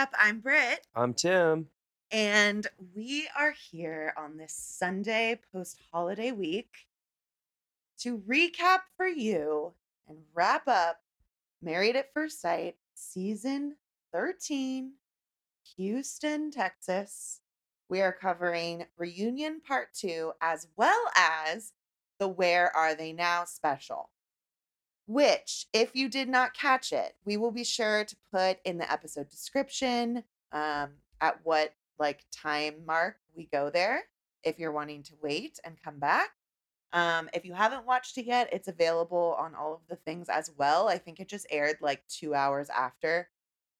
up? I'm Britt, I'm Tim. and we are here on this Sunday post holiday week to recap for you and wrap up Married at First Sight season 13, Houston, Texas. We are covering reunion part two as well as the Where Are They Now special which, if you did not catch it, we will be sure to put in the episode description um, at what like time mark we go there if you're wanting to wait and come back. Um, if you haven't watched it yet, it's available on all of the things as well. I think it just aired like two hours after.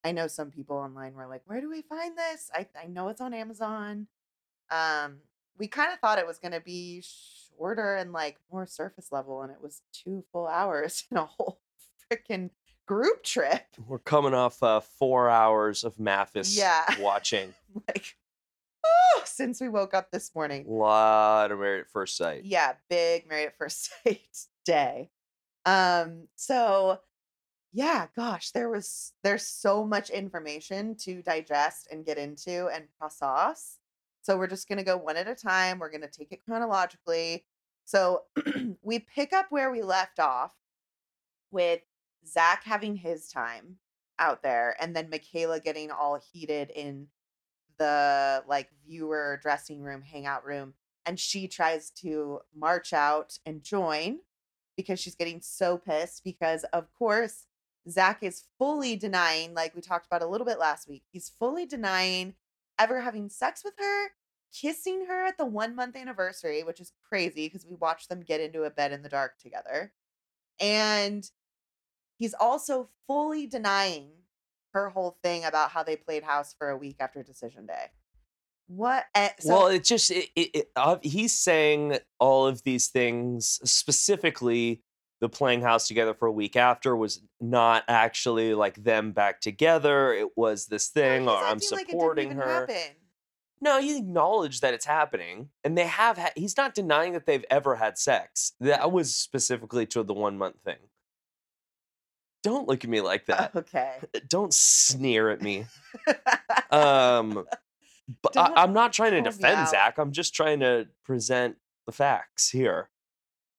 I know some people online were like, "Where do we find this?" I I know it's on Amazon. Um, we kind of thought it was going to be shorter and like more surface level, and it was two full hours in a whole freaking group trip. We're coming off uh, four hours of MAFS Yeah. watching. Like, oh, since we woke up this morning. A lot of Married at First Sight. Yeah, big married at first sight day. Um, so yeah, gosh, there was there's so much information to digest and get into and process. So we're just gonna go one at a time. We're gonna take it chronologically. So we pick up where we left off with Zach having his time out there, and then Michaela getting all heated in the like viewer dressing room, hangout room, and she tries to march out and join because she's getting so pissed because of course Zach is fully denying, like we talked about a little bit last week, he's fully denying ever having sex with her, kissing her at the one month anniversary, which is crazy because we watched them get into a bed in the dark together. And he's also fully denying her whole thing about how they played house for a week after decision day. What? eh, So, well, it just it, it, it, uh, he's saying all of these things specifically. The playing house together for a week after was not actually like them back together. It was this thing, or I'm like it didn't supporting her. happen. No, he acknowledged that it's happening, and they have. Ha- he's not denying that they've ever had sex. That was specifically to the one month thing. Don't look at me like that. Okay. Don't sneer at me. Um, but I, I'm not trying to defend. Zach. I'm just trying to present the facts here.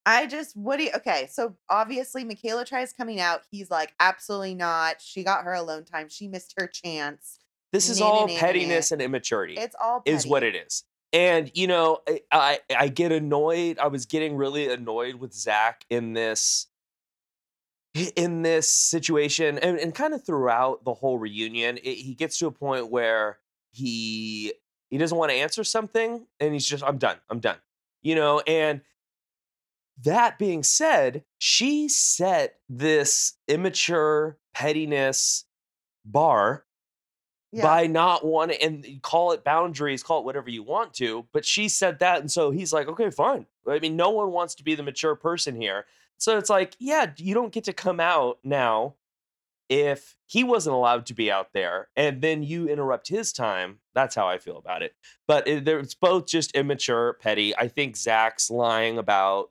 I just what do you okay, so obviously Michaela tries coming out. He's like, absolutely not. She got her alone time. She missed her chance. This is nah, all nah, pettiness nah. and immaturity. It's all is what it is. And you know, I, I I get annoyed. I was getting really annoyed with Zach in this in this situation, and, and kind of throughout the whole reunion. It, he gets to a point where he he doesn't want to answer something, and he's just, I'm done. I'm done. You know, and that being said, she set this immature pettiness bar Yeah. by not wanting and call it boundaries, call it whatever you want to. But she said that, and so he's like, okay, fine. I mean, no one wants to be the mature person here. So it's like, yeah, you don't get to come out now if he wasn't allowed to be out there, and then you interrupt his time. That's how I feel about it. But it, it's both just immature, petty. I think Zach's lying about.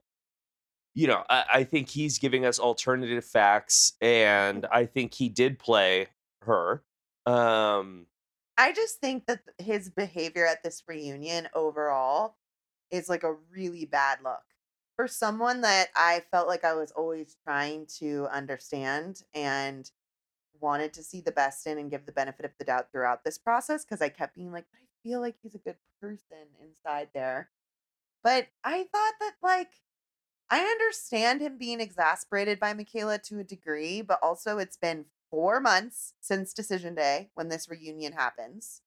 You know, I, I think he's giving us alternative facts, and I think he did play her. Um, I just think that his behavior at this reunion overall is like a really bad look. For someone that I felt like I was always trying to understand and wanted to see the best in and give the benefit of the doubt throughout this process because I kept being like, I feel like he's a good person inside there. But I thought that like I understand him being exasperated by Michaela to a degree, but also it's been four months since decision day when this reunion happens.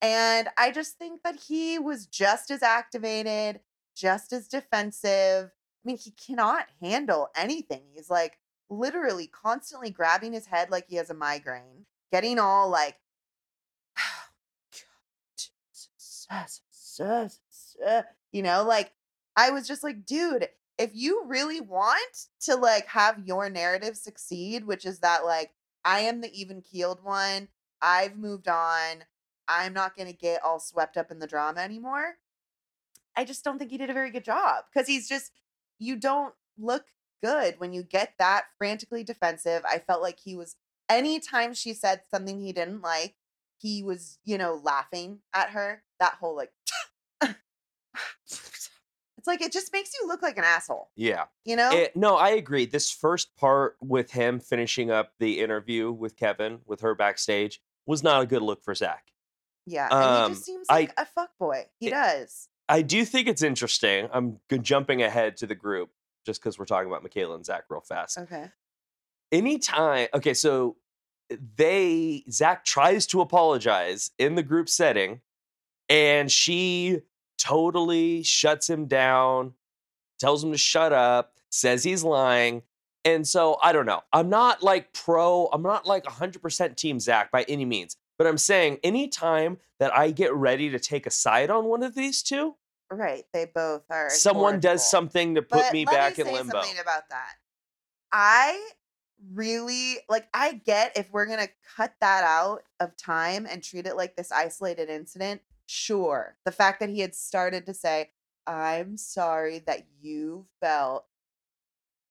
And I just think that he was just as activated, just as defensive. I mean, he cannot handle anything. He's like literally constantly grabbing his head like he has a migraine, getting all like, you know, like I was just like, dude, if you really want to like have your narrative succeed, which is that like I am the even keeled one, I've moved on, I'm not going to get all swept up in the drama anymore. I just don't think he did a very good job because he's just, you don't look good when you get that frantically defensive. I felt like he was, anytime she said something he didn't like, he was, you know, laughing at her. That whole like it's like it just makes you look like an asshole, Yeah. you know? It- no, I agree. This first part with him finishing up the interview with Kevin, with her backstage, was not a good look for Zach. yeah. And he um, just seems like a fuck boy. He it- does. I do think it's interesting. I'm jumping ahead to the group just because we're talking about Michaela and Zach real fast. Okay. anytime okay so eh, they zach tries to apologize in the group setting and she totally shuts him down tells him to shut up says he's lying and so i don't know i'm not like pro i'm not like 100% team zach by any means but i'm saying anytime that i get ready to take a side on one of these two Right. They both are. someone does something to put But me let back me in say limbo Something about that. I really like. I get if we're gonna cut that out of time and treat it like this isolated incident. Sure, the fact that he had started to say, "I'm sorry that you felt."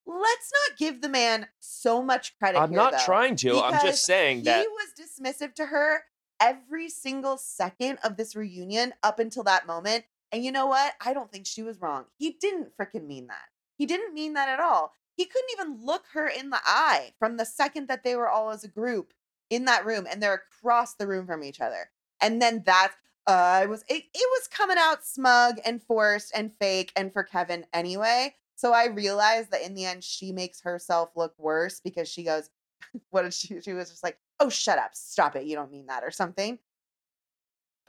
Let's not give the man so much credit. i'm here, not though, trying to i'm just saying he that he was dismissive to her every single second of this reunion up until that moment. And you know what? I don't think she was wrong. He didn't freaking mean that. He didn't mean that at all. He couldn't even look her in the eye from the second that they were all as a group in that room and they're across the room from each other. And then that uh, I was it, it was coming out smug and forced and fake and for Kevin anyway. So I realized that in the end she makes herself look worse because she goes, what did she she was just like, oh shut up, stop it, you don't mean that or something.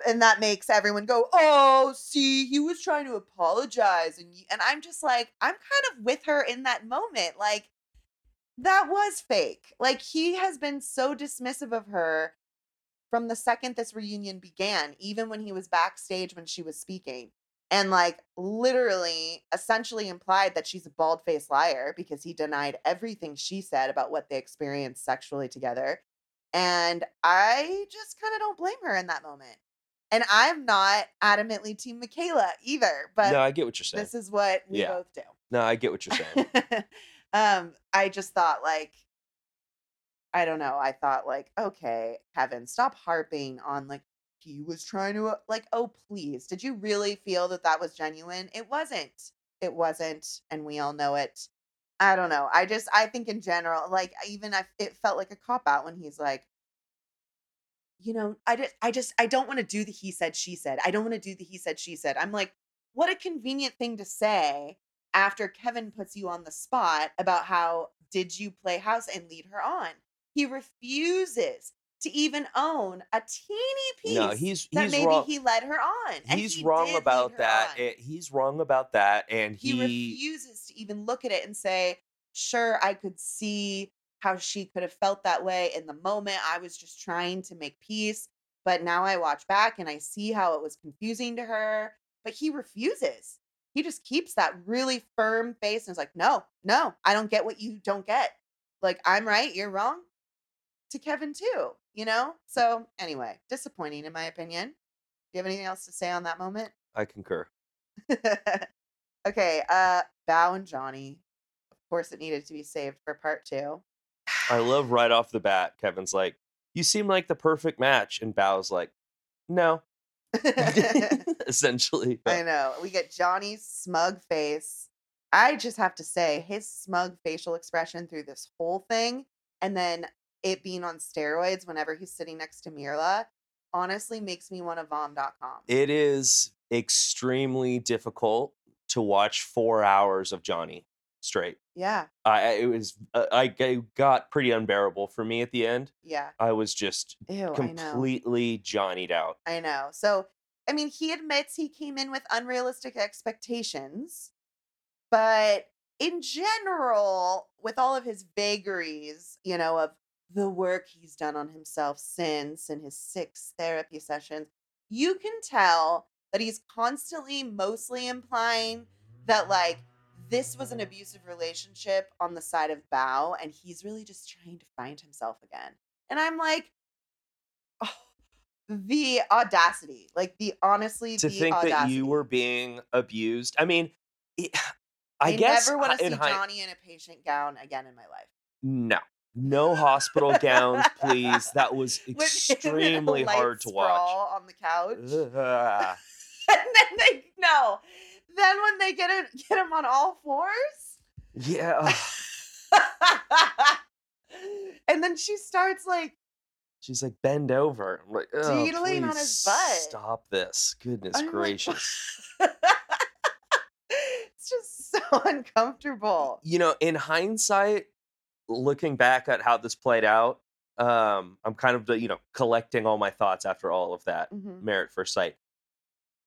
And that makes everyone go, oh, see, he was trying to apologize, and and I'm just like, I'm kind of with her in that moment, like that was fake. Like he has been so dismissive of her from the second this reunion began, even when he was backstage when she was speaking. And like literally essentially implied that she's a bald faced liar because he denied everything she said about what they experienced sexually together. And I just kind of don't blame her in that moment. And I'm not adamantly Team Michaela either, but no i get what you're saying this is what we Yeah. both do. no i get what you're saying um, I just thought like, I don't know. I thought like, okay, Kevin, stop harping on like he was trying to uh, like, oh please, did you really feel that that was genuine? It wasn't. It wasn't, and we all know it. I don't know. I just I think in general, like even I, it felt like a cop out when he's like, you know, I just I just I don't want to do the he said she said. I don't want to do the he said she said. I'm like, what a convenient thing to say after Kevin puts you on the spot about how did you play house and lead her on. He refuses to even own a teeny piece No, he's that he's maybe wrong. he led her on. and he's he wrong about that. on. eh, he's wrong about that, and he, he, refuses to even look at it and say, "Sure, I could see how she could have felt that way in the moment. I was just trying to make peace, but now I watch back and I see how it was confusing to her." But he refuses. He just keeps that really firm face and is like, "No, no, I don't get what you don't get. Like I'm right, you're wrong." To Kevin too, you know. So anyway, disappointing in my opinion. Do you have anything else to say on that moment? I concur. okay, uh Bao and Johnny. Of course it needed to be saved for part two. I love right off the bat. Kevin's like, "You seem like the perfect match," and Bao's like, "No." Essentially, I know. We get Johnny's smug face. I just have to say, his smug facial expression through this whole thing, and then it being on steroids whenever he's sitting next to Myrla, honestly makes me want to vom.com. it is extremely difficult to watch four hours of Johnny straight. yeah, I it was uh, I got pretty unbearable for me at the end. yeah. I was just Ew, completely Johnny'd out. I know. So, I mean, he admits he came in with unrealistic expectations, but in general, with all of his vagaries, you know, of the work he's done on himself since in his six therapy sessions, you can tell that he's constantly mostly implying that, like, this was an abusive relationship on the side of Bao, and he's really just trying to find himself again. And I'm like, oh, the audacity, like the honestly, to the think that you were being abused. I mean, it- I I guess I never want to see Johnny in a patient gown again in my life. No, no hospital gowns, please. That was With him in a extremely hard to watch. on the couch. Ugh. and then they no. Then when they get it, get him on all fours. yeah. and then she starts like She's like, bend over. I'm like, oh, Deedling on his butt. Stop this. Goodness I'm like, gracious. it's just so uncomfortable. you know, in hindsight, looking back at how this played out, um, I'm kind of, you know, collecting all my thoughts after all of that. Mhm. Merit First Sight.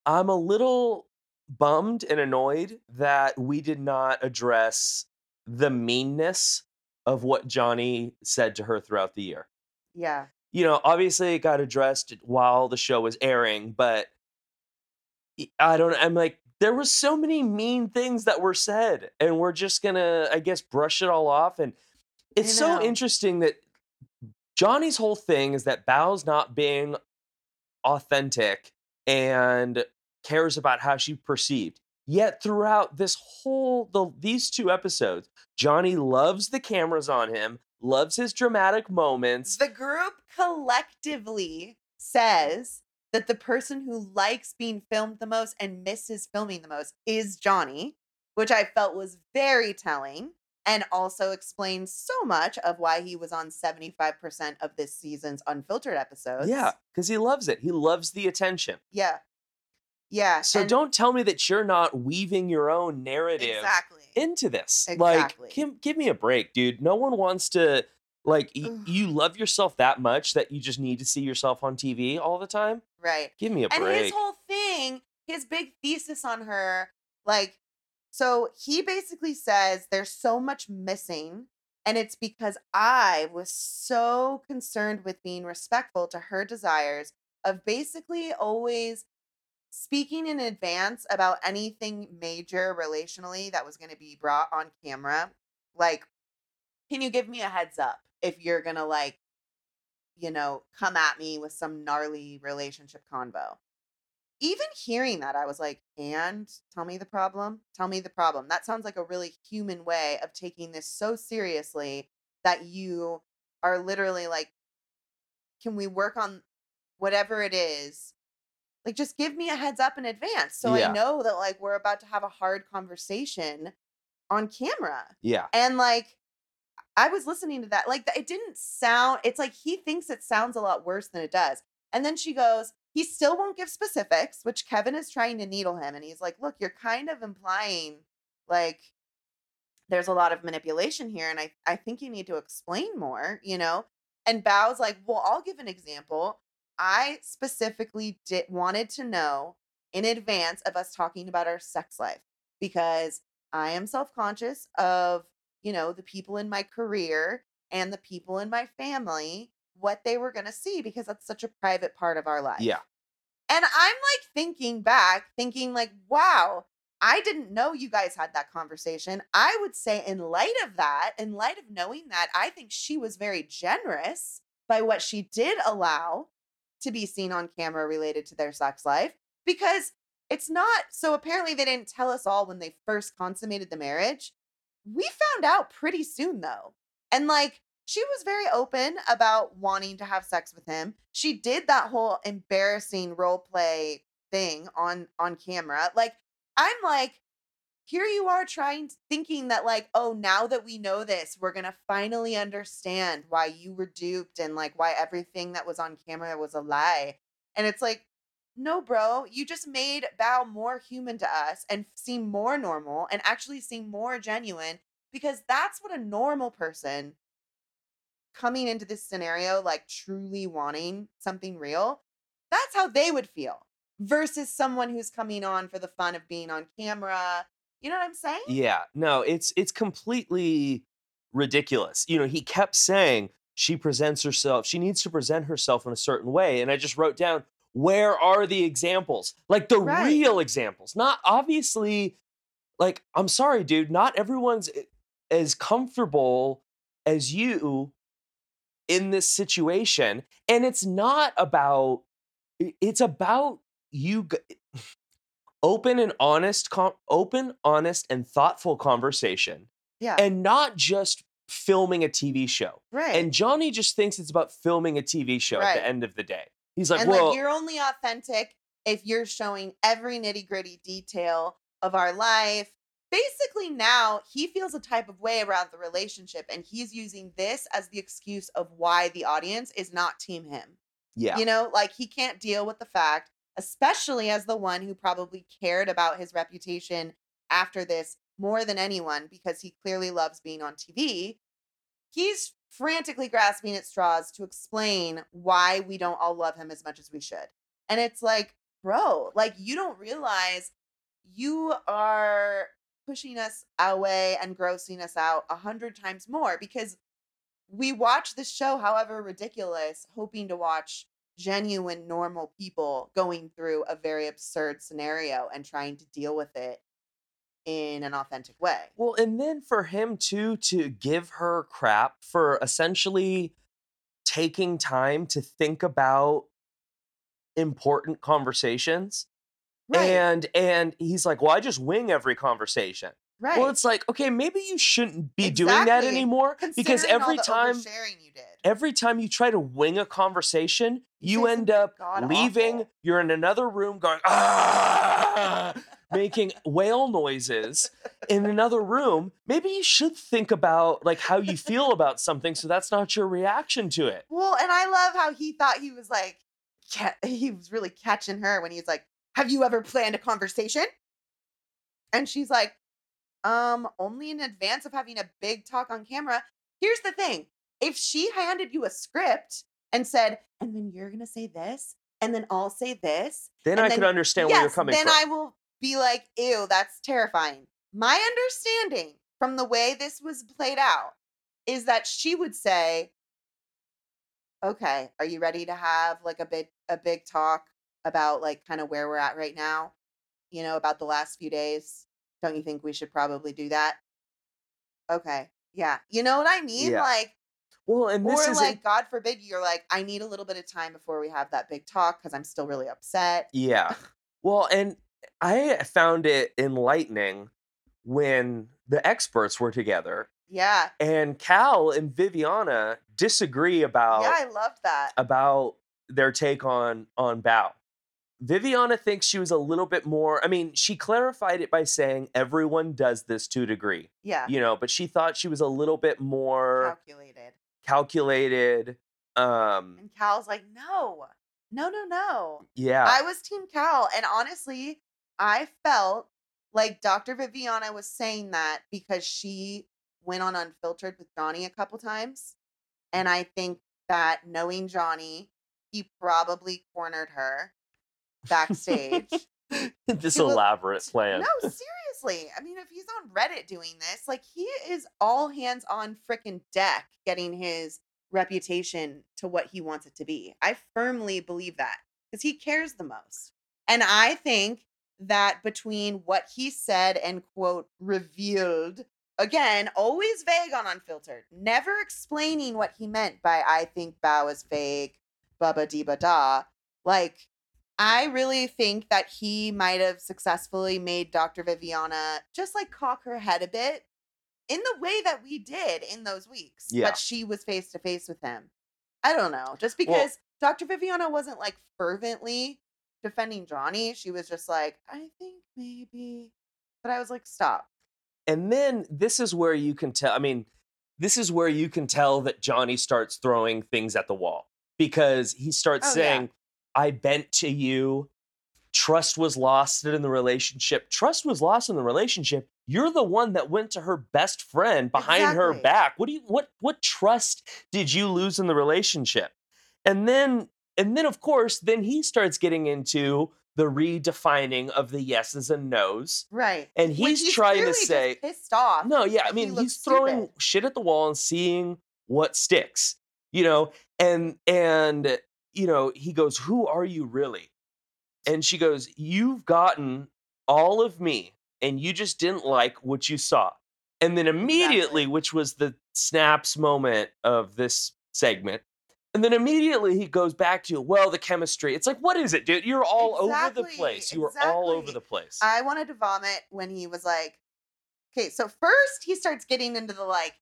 I'm a little bummed and annoyed that we did not address the meanness of what Johnny said to her throughout the year. Yeah. You know, obviously it got addressed while the show was airing, but I don't I'm like there was so many mean things that were said and we're just going to I guess brush it all off and it's so interesting that Johnny's whole thing is that Bao's not being authentic and cares about how she perceived. Yet throughout this whole the these two episodes, Johnny loves the cameras on him, loves his dramatic moments. The group collectively says that the person who likes being filmed the most and misses filming the most is Johnny, which I felt was very telling and also explains so much of why he was on 75% of this season's unfiltered episodes. Yeah, because he loves it. He loves the attention. Yeah. Yeah. So and- don't tell me that you're not weaving your own narrative Exactly. into this. Exactly. Like, give, give me a break, dude. No one wants to like y- you love yourself that much that you just need to see yourself on TV all the time. right. Give me a and break. his whole thing, his big thesis on her, like, so he basically says there's so much missing, and it's because I was so concerned with being respectful to her desires of basically always speaking in advance about anything major relationally that was going to be brought on camera. Like, can you give me a heads up if you're going to, like, you know, come at me with some gnarly relationship convo. Even hearing that, I was like, and tell me the problem. Tell me the problem. That sounds like a really human way of taking this so seriously that you are literally like, can we work on whatever it is? Like, just give me a heads up in advance so Yeah. I know that, like, we're about to have a hard conversation on camera. yeah. And like, I was listening to that. Like, it didn't sound, it's like he thinks it sounds a lot worse than it does. And then she goes, he still won't give specifics, which Kevin is trying to needle him. And he's like, look, you're kind of implying like there's a lot of manipulation here. And I, I think you need to explain more, you know? And Bao's like, well, I'll give an example. I specifically did wanted to know in advance of us talking about our sex life because I am self-conscious of, you know, the people in my career and the people in my family, what they were going to see because that's such a private part of our life. Yeah. And I'm like thinking back, thinking like, wow, I didn't know you guys had that conversation. I would say, in light of that, in light of knowing that, I think she was very generous by what she did allow to be seen on camera related to their sex life because it's not so apparently they didn't tell us all when they first consummated the marriage. We found out pretty soon though. And like she was very open about wanting to have sex with him. She did that whole embarrassing role play thing on on camera. Like I'm like here you are trying thinking that like oh now that we know this we're going to finally understand why you were duped and like why everything that was on camera was a lie. And it's like no, bro, you just made Bao more human to us and seem more normal and actually seem more genuine because that's what a normal person coming into this scenario, like truly wanting something real, that's how they would feel versus someone who's coming on for the fun of being on camera. You know what I'm saying? Yeah. No, it's it's completely ridiculous. You know, he kept saying she presents herself, she needs to present herself in a certain way. And I just wrote down, where are the examples? Like the Right. real examples. Not obviously, like, I'm sorry, dude, not everyone's as comfortable as you in this situation. And it's not about, it's about you g- open and honest com- open honest and thoughtful conversation Yeah. and not just filming a TV show. Right. And Johnny just thinks it's about filming a TV show at the end of the day. He's like, and well, like you're only authentic if you're showing every nitty gritty detail of our life. Basically, now he feels a type of way around the relationship, and he's using this as the excuse of why the audience is not team him. yeah. You know, like he can't deal with the fact, especially as the one who probably cared about his reputation after this more than anyone because he clearly loves being on TV. He's frantically grasping at straws to explain why we don't all love him as much as we should. And it's like, bro, like you don't realize you are pushing us away and grossing us out a hundred times more because we watch this show, however ridiculous, hoping to watch genuine, normal people going through a very absurd scenario and trying to deal with it in an authentic way. Well, and then for him too to give her crap for essentially taking time to think about important conversations. Right. And and he's like, "Well, I just wing every conversation." right. Well, it's like, "Okay, maybe you shouldn't be doing that anymore because every time you did. every time you try to wing a conversation, You you end up god leaving, awful. you're in another room going, ah, making whale noises in another room. Maybe you should think about like how you feel about something so that's not your reaction to it. Well, and I love how he thought he was like, he was really catching her when he's like, "Have you ever planned a conversation?" And she's like, "Um, only in advance of having a big talk on camera." Here's the thing: if she handed you a script and said, "And then you're gonna say this, and then I'll say this," Then I could then- understand where you're coming then from. Then I will be like, ew, that's terrifying. My understanding from the way this was played out is that she would say, Okay, are you ready to have like a big a big talk about like kind of where we're at right now? You know, about the last few days. Don't you think we should probably do that? Okay. Yeah. You know what I mean? Yeah. Like well, and this or is like God forbid you're like, I need a little bit of time before we have that big talk because I'm still really upset. Yeah. Well, and I found it enlightening when the experts were together Yeah. and Cal and Viviana disagree about Yeah, I loved that. about their take on on Bao. Viviana thinks she was a little bit more. I mean, she clarified it by saying everyone does this to a degree, Yeah. you know, but she thought she was a little bit more Calculated. calculated. Um, And Cal's like, no, no, no, no. yeah, I was Team Cal. And honestly, I felt like Dr. Viviana was saying that because she went on Unfiltered with Johnny a couple times. And I think that knowing Johnny, he probably cornered her backstage. this elaborate plan. No, seriously. I mean, if he's on Reddit doing this, like he is all hands on freaking deck getting his reputation to what he wants it to be. I firmly believe that because he cares the most. And I think that between what he said and quote revealed, again, always vague on Unfiltered, never explaining what he meant by I think Bao is fake, bubba dee ba da. Like, I really think that he might have successfully made Dr. Viviana just like cock her head a bit in the way that we did in those weeks. Yeah. But she was face to face with him. I don't know. Just Well- because Dr. Viviana wasn't like fervently defending Johnny, she was just like, I think maybe. But I was like, stop. And then this is where you can tell. I mean, this is where you can tell that Johnny starts throwing things at the wall because he starts Oh, yeah. I bent to you. Trust was lost in the relationship. Trust was lost in the relationship. You're the one that went to her best friend behind her back. What do you what what trust did you lose in the relationship? And then and then of course, then he starts getting into the redefining of the yeses and nos. Right. And When he's trying to say- pissed off. No, yeah, I Like, he mean, he's throwing stupid. shit at the wall and seeing what sticks, you know, and and you know, he goes, "Who are you really?" And she goes, "You've gotten all of me, and you just didn't like what you saw." And then immediately, Exactly. which was the snaps moment of this segment, and then immediately he goes back to, "Well, the chemistry." It's like, what is it, dude? You're all over the place. You are all over the place. I wanted to vomit when he was like, okay, so first he starts getting into the like,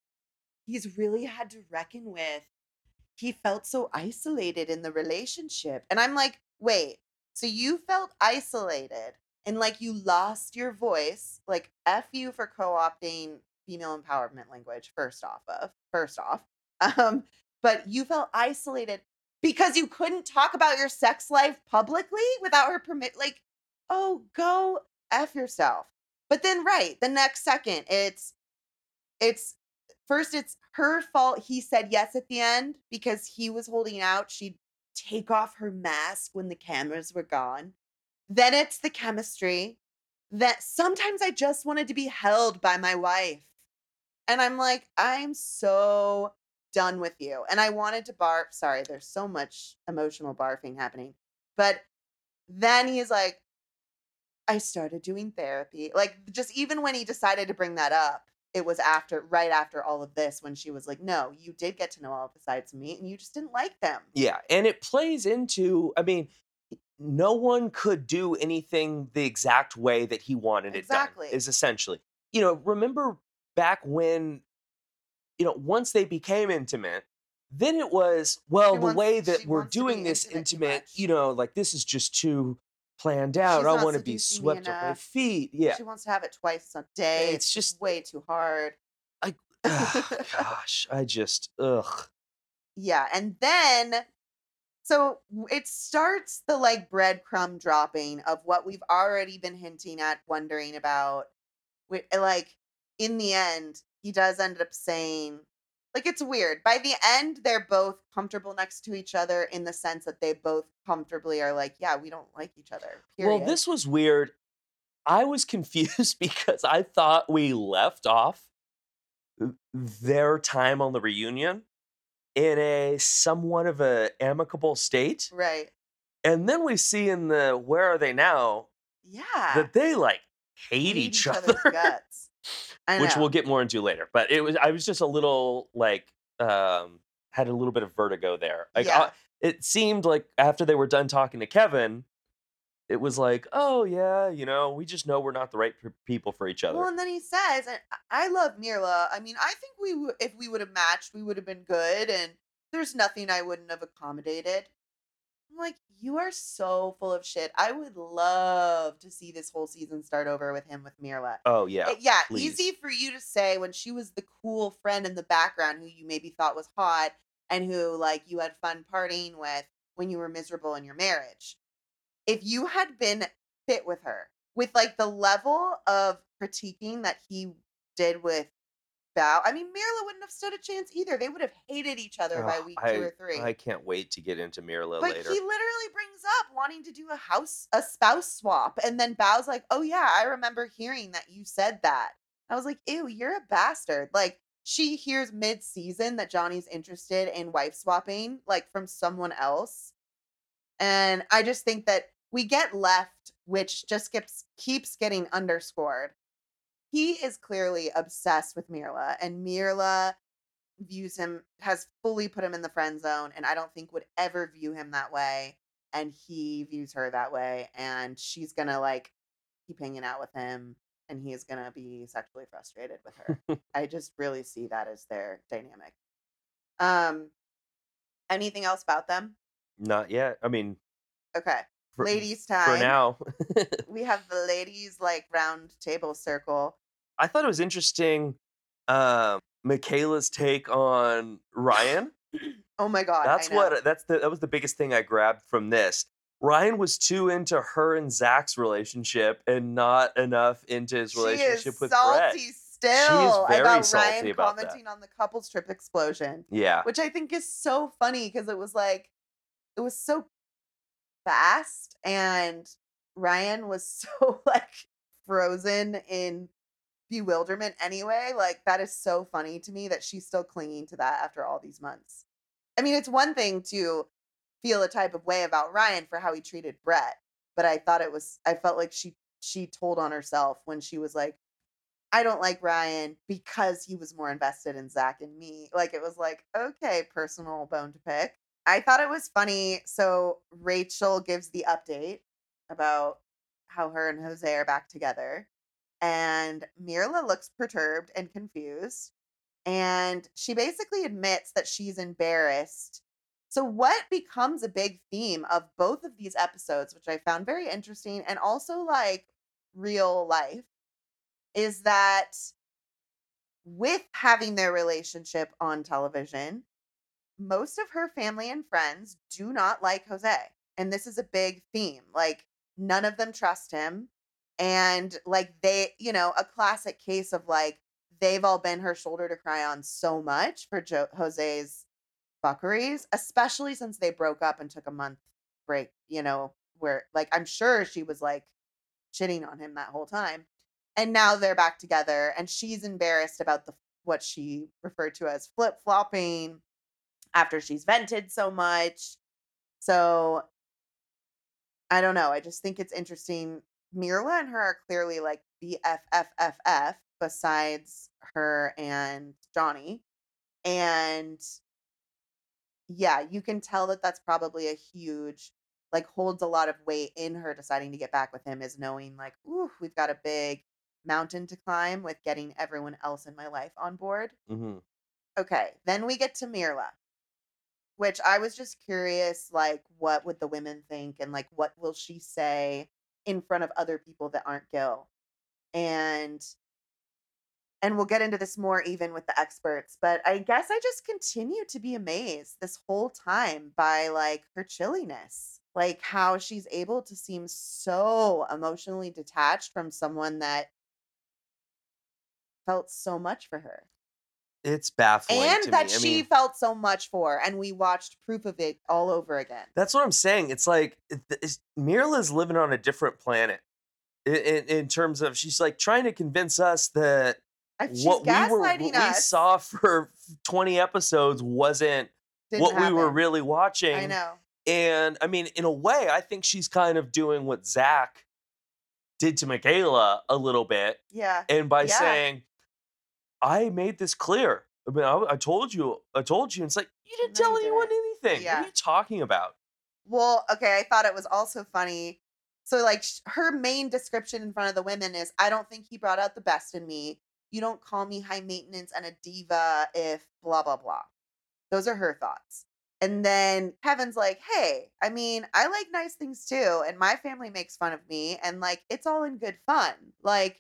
he's really had to reckon with. He felt so isolated in the relationship. And I'm like, wait, so you felt isolated and like you lost your voice, like F you for co-opting female empowerment language, first off of first off. Um, but you felt isolated because you couldn't talk about your sex life publicly without her permit. Like, oh, go F yourself. But then right, the next second, it's it's first it's her fault he said yes at the end because he was holding out. She'd take off her mask when the cameras were gone. Then it's the chemistry that sometimes I just wanted to be held by my wife. And I'm like, I'm so done with you. And I wanted to barf. Sorry, there's so much emotional barfing happening. But then he's like, I started doing therapy. Like, just even when he decided to bring that up, it was after, right after all of this, when she was like, No, you did get to know all the sides of me and you just didn't like them. Yeah. And it plays into, I mean, no one could do anything the exact way that he wanted it Exactly. done, is essentially. You know, remember back when, you know, once they became intimate, then it was, well, She the wants- way that we're wants to be doing this intimate intimate, you know, like this is just too planned out. I want to be swept off my feet. Yeah. She wants to have it twice a day. It's just- way too hard. Ugh, gosh, I just, ugh. Yeah. And then, so it starts the like breadcrumb dropping of what we've already been hinting at, wondering about. Like, in the end, he does end up saying, like, it's weird. By the end, they're both comfortable next to each other in the sense that they both comfortably are like, yeah, we don't like each other. Period. Well, this was weird. I was confused because I thought we left off their time on the reunion in a somewhat of a amicable state. Right. And then we see in the where are they now Yeah. that they like hate, Hate each, other's other, guts. I which we'll get more into later. But it was I was just a little like um had a little bit of vertigo there. Like Yeah. uh, it seemed like after they were done talking to Kevin, it was like, oh yeah, you know, we just know we're not the right p- people for each other. Well, and then he says, and I I love Myrla. I mean, I think we, w- if we would have matched, we would have been good. And there's nothing I wouldn't have accommodated. I'm like, you are so full of shit. I would love to see this whole season start over with him with Myrla. oh yeah, Uh, yeah, please. easy for you to say when she was the cool friend in the background who you maybe thought was hot and who like you had fun partying with when you were miserable in your marriage. If you had been fit with her with like the level of critiquing that he did with Bao, I mean, Myrla wouldn't have stood a chance either. They would have hated each other by week I, two or three. I can't wait to get into Myrla But later. he literally brings up wanting to do a house, a spouse swap. And then Bao's like, oh, yeah, I remember hearing that you said that. I was like, ew, you're a bastard. Like, she hears mid season that Johnny's interested in wife swapping, like from someone else. And I just think that we get left, which just keeps, keeps getting underscored. He is clearly obsessed with Myrla, and Myrla views him has fully put him in the friend zone and I don't think would ever view him that way and he views her that way and she's to like keep hanging out with him and he is going to be sexually frustrated with her. I just really see that as their dynamic. Um anything else about them? Not yet. I mean, Okay. for, ladies time. for now. We have the ladies like round table circle. I thought it was interesting. Um, Michaela's take on Ryan. Oh my god. That's what that's the that was the biggest thing I grabbed from this. Ryan was too into her and Zach's relationship and not enough into his relationship she is with salty Brett. still very about salty Ryan about that. commenting on the couples trip explosion. Yeah. which I think is so funny because it was like it was so fast and Ryan was so like frozen in bewilderment anyway. Like that is so funny to me that she's still clinging to that after all these months. I mean, it's one thing to feel a type of way about Ryan for how he treated Brett, but I thought it was I felt like she she told on herself when she was like I don't like Ryan because he was more invested in Zach and me. Like it was like, okay, personal bone to pick. I thought it was funny. So Rachel gives the update about how her and Jose are back together. And Myrla looks perturbed and confused. and she basically admits that she's embarrassed. So, what becomes a big theme of both of these episodes, which I found very interesting and also like real life, is that with having their relationship on television, most of her family and friends do not like Jose. And this is a big theme. Like, none of them trust him. And, like, they, you know, a classic case of like, they've all been her shoulder to cry on so much for jo- Jose's fuckeries, especially since they broke up and took a month break, you know, where, like, I'm sure she was like shitting on him that whole time. And now they're back together, and she's embarrassed about the what she referred to as flip flopping after she's vented so much. So I don't know. I just think it's interesting. Myrla and her are clearly like BFFFF besides her and Johnny. And yeah, you can tell that that's probably a huge, like, holds a lot of weight in her deciding to get back with him is knowing, like, ooh, we've got a big mountain to climb with getting everyone else in my life on board. hmm Okay, then we get to Myrla, which I was just curious, like, what would the women think and like what will she say in front of other people that aren't Gil? And and we'll get into this more even with the experts, but I guess I just continue to be amazed this whole time by like her chilliness. Like how she's able to seem so emotionally detached from someone that felt so much for her It's baffling and to that me. I she mean, felt so much for and we watched proof of it all over again that's what I'm saying. It's like it's, Myrla's living on a different planet in, in, in terms of she's like trying to convince us that she's what we were what we saw for 20 episodes wasn't Didn't what we were really watching. i know And I mean, in a way, I think she's kind of doing what Zach did to Michaela a little bit. yeah And by Yeah. saying, I made this clear. I mean, I, I told you, I told you. And it's like, you didn't No, you tell anyone didn't. anything. What are you talking about? well okay i thought it was also funny so like sh- her main description in front of the women is i don't think he brought out the best in me you don't call me high maintenance and a diva if blah blah blah those are her thoughts and then kevin's like hey i mean i like nice things too and my family makes fun of me and like it's all in good fun like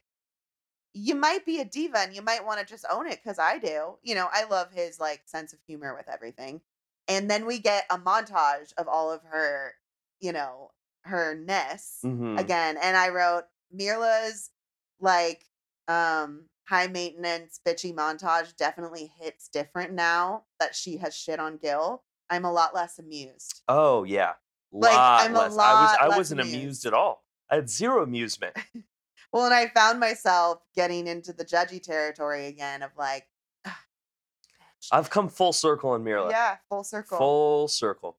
you might be a diva and you might want to just own it because I do. You know, I love his like sense of humor with everything. And then we get a montage of all of her, you know, her ness Mhm. again. And I wrote Myrla's like um high maintenance bitchy montage definitely hits different now that she has shit on Gil. I'm a lot less amused. Oh, yeah. Like, Lot I'm a less. I was lot I less wasn't amused. amused. at all. I had zero amusement. Well, and I found myself getting into the judgy territory again of like, "Ah. I've come full circle in Myrla. yeah, full circle. Full circle.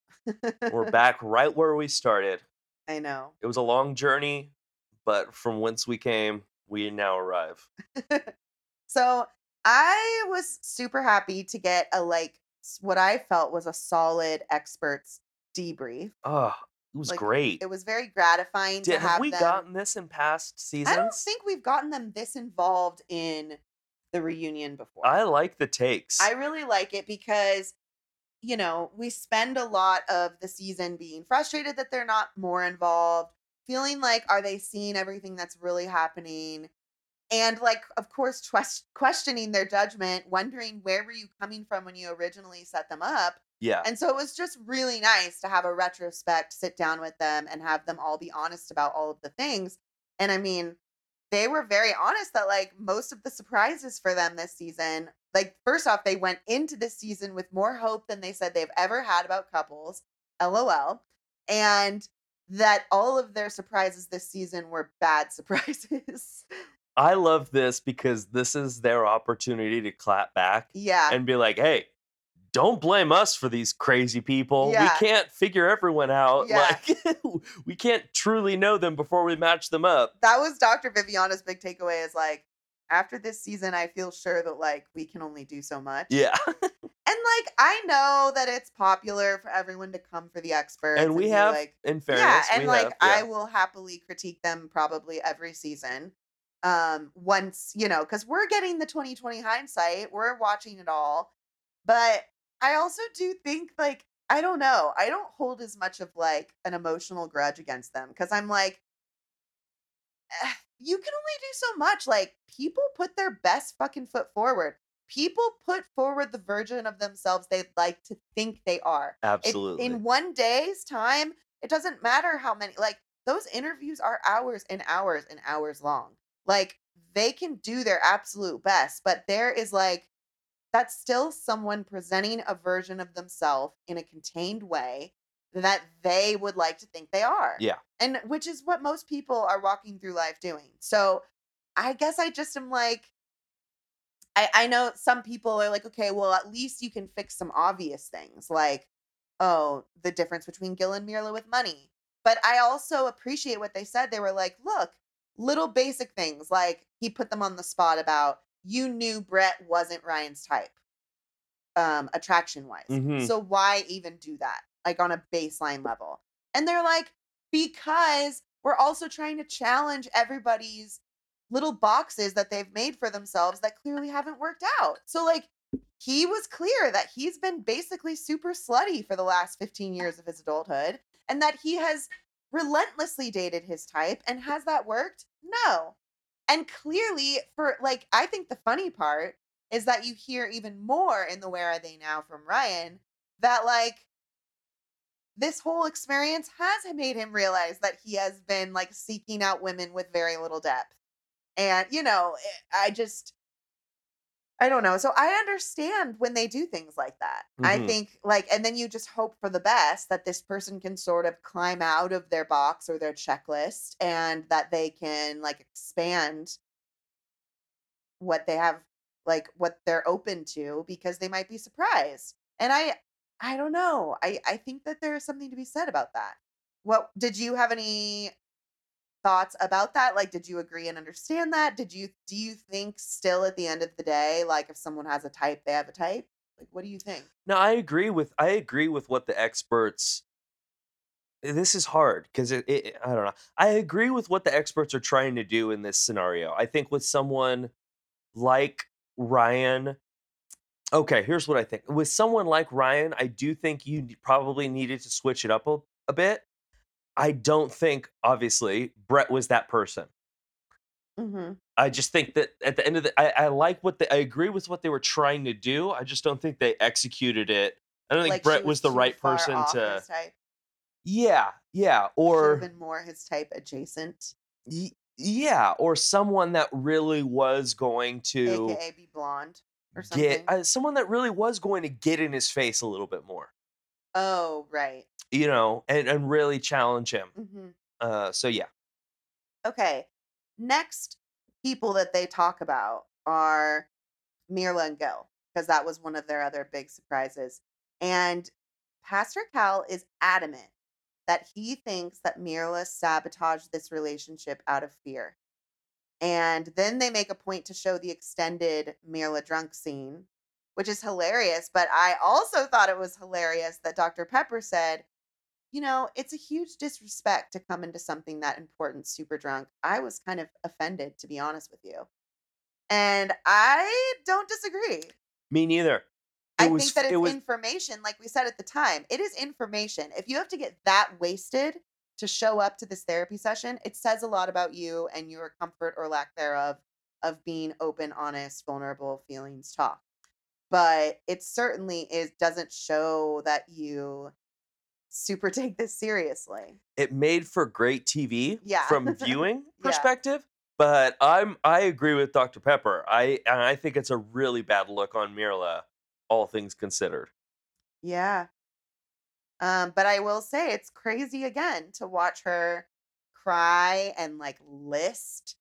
We're back right where we started. I know. It was a long journey, but from whence we came, we now arrive. So I was super happy to get a like what I felt was a solid experts debrief. Oh, it was Like, great. It was very gratifying Did, to have, have we them. gotten this in past seasons? I don't think we've gotten them this involved in the reunion before. I like the takes. I really like it because, you know, we spend a lot of the season being frustrated that they're not more involved, feeling like, are they seeing everything that's really happening? And, like, of course, twes- questioning their judgment, wondering where were you coming from when you originally set them up. Yeah. And so it was just really nice to have a retrospect, sit down with them, and have them all be honest about all of the things. And I mean, they were very honest that like most of the surprises for them this season, like first off, they went into this season with more hope than they said they've ever had about couples. LOL. And that all of their surprises this season were bad surprises. I love this because this is their opportunity to clap back yeah. and be like, hey, don't blame us for these crazy people. Yeah. We can't figure everyone out. Yeah. Like we can't truly know them before we match them up. that was Dr. Viviana's big takeaway is like after this season, I feel sure that like we can only do so much. Yeah. And like I know that it's popular for everyone to come for the experts. and we be have, like in fairness, yeah, and like have, I will happily critique them probably every season. Um, once, you know, because we're getting the 2020 hindsight, we're watching it all. But I also do think like I don't know. I don't hold as much of like an emotional grudge against them because I'm like, eh, you can only do so much. Like people put their best fucking foot forward. People put forward the version of themselves they'd like to think they are. It, Absolutely. in one day's time, it doesn't matter how many. Like those interviews are hours and hours and hours long. Like they can do their absolute best, but there is like that's still someone presenting a version of themselves in a contained way that they would like to think they are. Yeah. And which is what most people are walking through life doing. So I guess I just am like, I, I know some people are like, okay, well, at least you can fix some obvious things like, oh, the difference between Gil and Myrla with money. But I also appreciate what they said. They were like, look, little basic things like he put them on the spot about you knew Brett wasn't Ryan's type, um, attraction wise. Mhm. So why even do that? Like on a baseline level. And they're like, because we're also trying to challenge everybody's little boxes that they've made for themselves that clearly haven't worked out. So like he was clear that he's been basically super slutty for the last 15 years of his adulthood and that he has relentlessly dated his type and has that worked? No. And clearly for like I think the funny part is that you hear even more in the where are they now from Ryan that like this whole experience has made him realize that he has been like seeking out women with very little depth. And you know, eh, I just I don't know. So I understand when they do things like that. I Mhm. think like and then you just hope for the best that this person can sort of climb out of their box or their checklist and that they can like expand what they have like what they're open to because they might be surprised. And I I don't know. I I think that there is something to be said about that. What did you have any thoughts about that? Like did you agree and understand that? Did you do you think still at the end of the day like if someone has a type, they have a type? Like what do you think? No, I agree with I agree with what the experts. Eh, this is hard because it, it. I don't know. I agree with what the experts are trying to do in this scenario. I think with someone like Ryan. Okay, here's what I think. With someone like Ryan, I do think you probably needed to switch it up a, a bit. I don't think, obviously, Brett was that person. Mhm. I just think that at the end of the, I, I like what they, I agree with what they were trying to do. I just don't think they executed it. I don't think Like she Brett was the right person to. Yeah, yeah, or even more his type adjacent, y- yeah, or someone that really was going to aka be blonde or something. get uh, someone that really was going to get in his face a little bit more, oh, right. You know, and and really challenge him. hmm Uh, so yeah, Okay. Next people that they talk about are Myrla and Gil, because that was one of their other big surprises. And Pastor Cal is adamant that he thinks that Myrla sabotaged this relationship out of fear. And then they make a point to show the extended Myrla drunk scene, which is hilarious. But I also thought it was hilarious that Dr. Pepper said, you know, it's a huge disrespect to come into something that important super drunk. I was kind of offended, to be honest with you. And I don't disagree. me neither. I was think that it's it was information, like we said at the time. It is information. If you have to get that wasted to show up to this therapy session, it says a lot about you and your comfort or lack thereof of being open, honest, vulnerable feelings talk. But it certainly is doesn't show that you super take this seriously. it made for great TV Yeah. from viewing Yeah. perspective. But I'm I agree with Dr. Pepper. I and I think it's a really bad look on Myrla, all things considered. Yeah. Um, but I will say it's crazy again to watch her cry and like list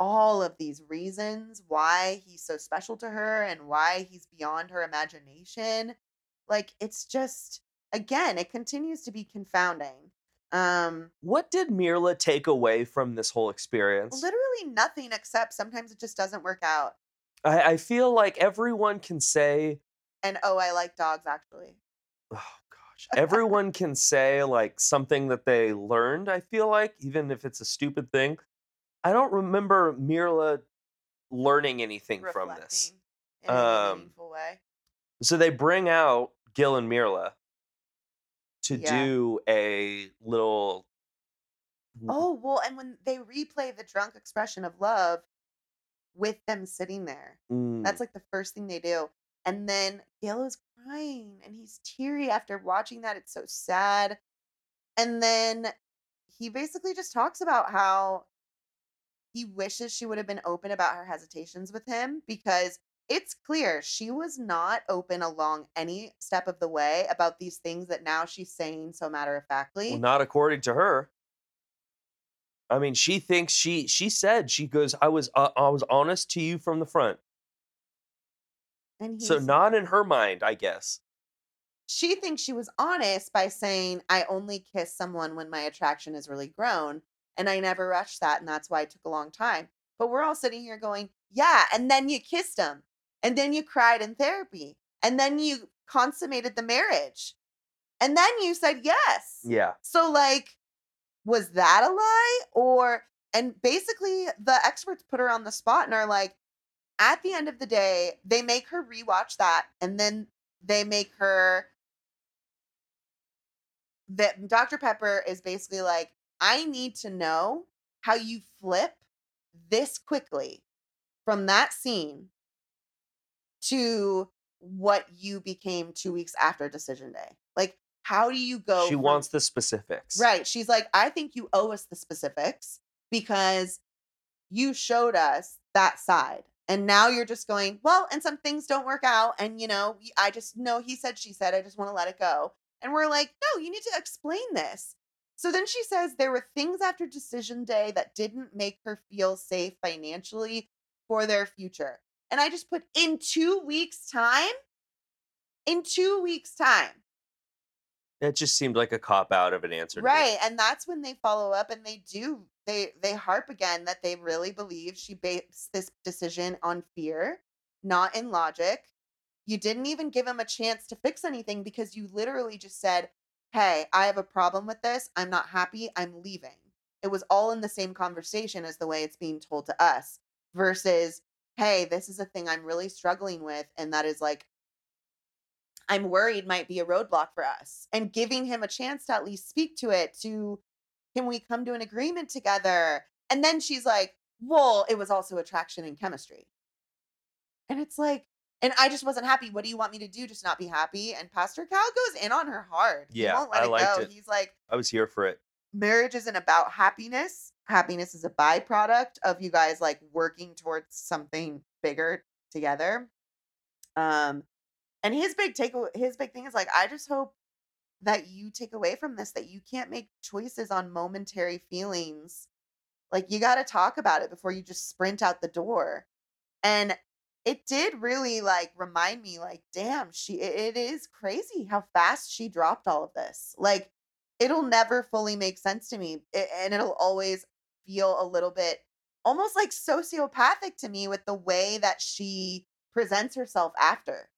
all of these reasons why he's so special to her and why he's beyond her imagination. Like it's just again, it continues to be confounding. Um What did Myrla take away from this whole experience? literally nothing except sometimes it just doesn't work out. I, I feel like everyone can say, And oh, I like dogs actually. oh gosh, everyone can say like something that they learned. I feel like, even if it's a stupid thing. I don't remember Myrla learning anything from this. in Um, meaningful way. So they bring out Gil and Myrla to Yeah. do a little. Oh well, and when they replay the drunk expression of love with them sitting there, Mm, that's like the first thing they do. And then Gil is crying and he's teary after watching that. It's so sad. And then he basically just talks about how he wishes she would have been open about her hesitations with him because it's clear she was not open along any step of the way about these things that now she's saying so matter of factly. well, not according to her. I mean, she thinks she she said she goes. I was uh, I was honest to you from the front. and So not in her mind, I guess. she thinks she was honest by saying, I only kiss someone when my attraction is really grown. And I never rushed that. And that's why it took a long time. But we're all sitting here going, Yeah. And then you kissed him. And then you cried in therapy. And then you consummated the marriage. And then you said yes. Yeah. So, like, was that a lie? Or, and basically, the experts put her on the spot and are like, at the end of the day, they make her rewatch that and then they make her that Dr. Pepper is basically like, I need to know how you flip this quickly from that scene to what you became two weeks after decision day. Like, how do you go? she from- wants the specifics. Right. She's like, I think you owe us the specifics because you showed us that side. And now you're just going, well, and some things don't work out. And, you know, I just know he said, she said, I just want to let it go. And we're like, no, you need to explain this. So then she says there were things after decision day that didn't make her feel safe financially for their future. And I just put in two weeks' time, in two weeks' time. That just seemed like a cop out of an answer. right and that's when they follow up and they do they they harp again that they really believe she based this decision on fear not in logic you didn't even give him a chance to fix anything because you literally just said hey i have a problem with this i'm not happy i'm leaving it was all in the same conversation as the way it's being told to us versus hey this is a thing i'm really struggling with and that is like I'm worried might be a roadblock for us and giving him a chance to at least speak to it to can we come to an agreement together? And then she's like, well, it was also attraction and chemistry. And it's like, and I just wasn't happy. What do you want me to do? Just not be happy? And Pastor Cal goes in on her hard. Yeah, He won't let I it liked go. it. He's like, I was here for it. marriage isn't about happiness. Happiness is a byproduct of you guys like working towards something bigger together. Um, and his big take, his big thing is like, I just hope that you take away from this that you can't make choices on momentary feelings. Like you got to talk about it before you just sprint out the door. And it did really like remind me, like, damn, she it is crazy how fast she dropped all of this. Like it'll never fully make sense to me and it'll always feel a little bit almost like sociopathic to me with the way that she presents herself after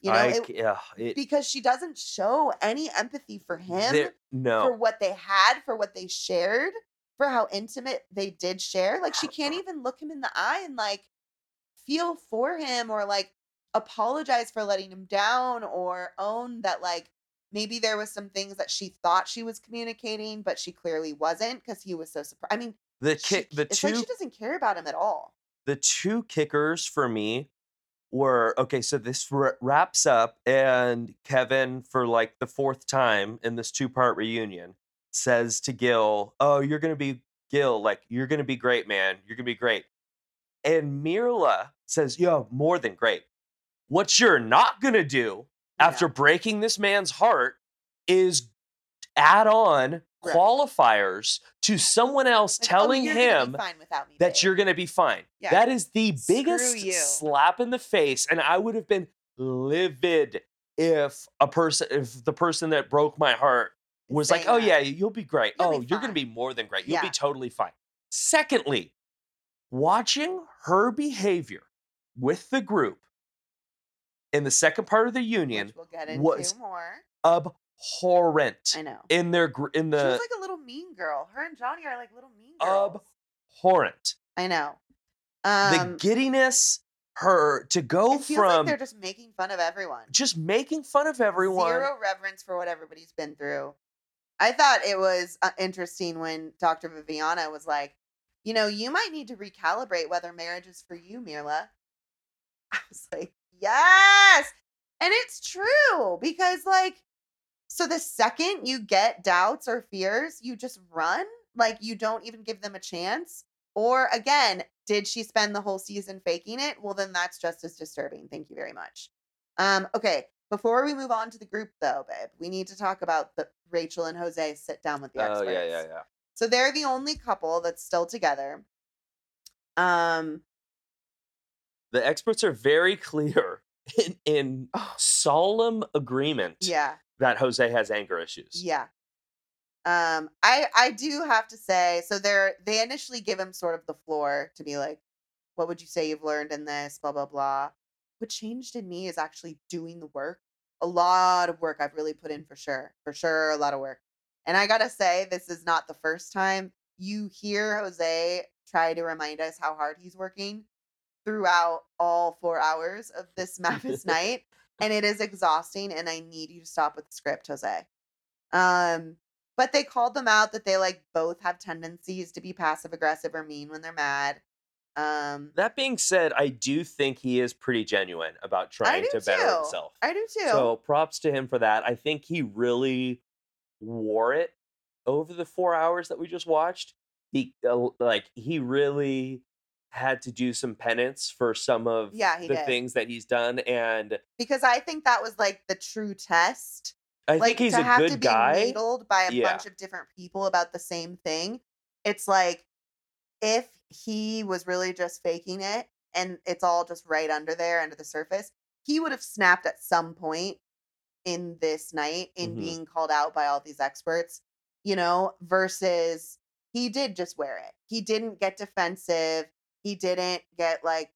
you know I, it- yeah, it, because she doesn't show any empathy for him there- no. for what they had for what they shared for how intimate they did share like she can't even look him in the eye and like feel for him or like apologize for letting him down or own that like maybe there was some things that she thought she was communicating but she clearly wasn't because he was so surprised i mean the kick, the it's two, like she doesn't care about him at all the two kickers for me were okay. So this wra- wraps up, and Kevin, for like the fourth time in this two-part reunion, says to Gil, "Oh, you're gonna be Gil. Like you're gonna be great, man. You're gonna be great." And Myrla says, "Yo, more than great. What you're not gonna do after Yeah. breaking this man's heart is add on Right. qualifiers to someone else Like, oh, telling be him me that babe." you're going to be fine. Yeah. That is the biggest slap in the face and I would have been livid if a person if the person that broke my heart was like, "Oh that. yeah, you'll be great. You'll oh, be you're going to be more than great. You'll be totally fine." Secondly, watching her behavior with the group in the second part of the union we'll get into was more abhorrent i know in their gr- in she the was like a little mean girl her and johnny are like little mean girls abhorrent. I know. the Um, giddiness, her to go feels like from they're just making fun of everyone. just making fun of everyone. Zero reverence for what everybody's been through. I thought it was uh, interesting when Dr. Viviana was like, you know, you might need to recalibrate whether marriage is for you, Myrla. I was like, yes. And it's true because, like, so the second you get doubts or fears, you just run. Like, you don't even give them a chance. Or again, did she spend the whole season faking it? Well, then that's just as disturbing. Thank you very much. Um, okay, before we move on to the group, though, babe, we need to talk about the Rachel and Jose sit down with the experts. Oh yeah, yeah, yeah. So they're the only couple that's still together. Um, The experts are very clear in, in Oh. solemn agreement yeah, that Jose has anger issues. yeah. Um, I I do have to say, so they're they initially give him sort of the floor to be like, what would you say you've learned in this? Blah blah blah. What changed in me is actually doing the work. A lot of work I've really put in for sure. For sure, a lot of work. And I gotta say, this is not the first time you hear Jose try to remind us how hard he's working throughout all four hours of this MAFS night. And it is exhausting, and I need you to stop with the script, Jose. Um, but they called them out that they like both have tendencies to be passive aggressive or mean when they're mad. Um, That being said, I do think he is pretty genuine about trying to better himself. I do too. So props to him for that. I think he really wore it over the four hours that we just watched. He uh, like he really had to do some penance for some of Yeah, the did. things that he's done, and because I think that was like the true test. I like think he's to a have to be guy. needled by a Yeah. bunch of different people about the same thing. It's like if he was really just faking it and it's all just right under there under the surface, he would have snapped at some point in this night in Mhm. being called out by all these experts, you know, versus he did just wear it. He didn't get defensive. He didn't get like,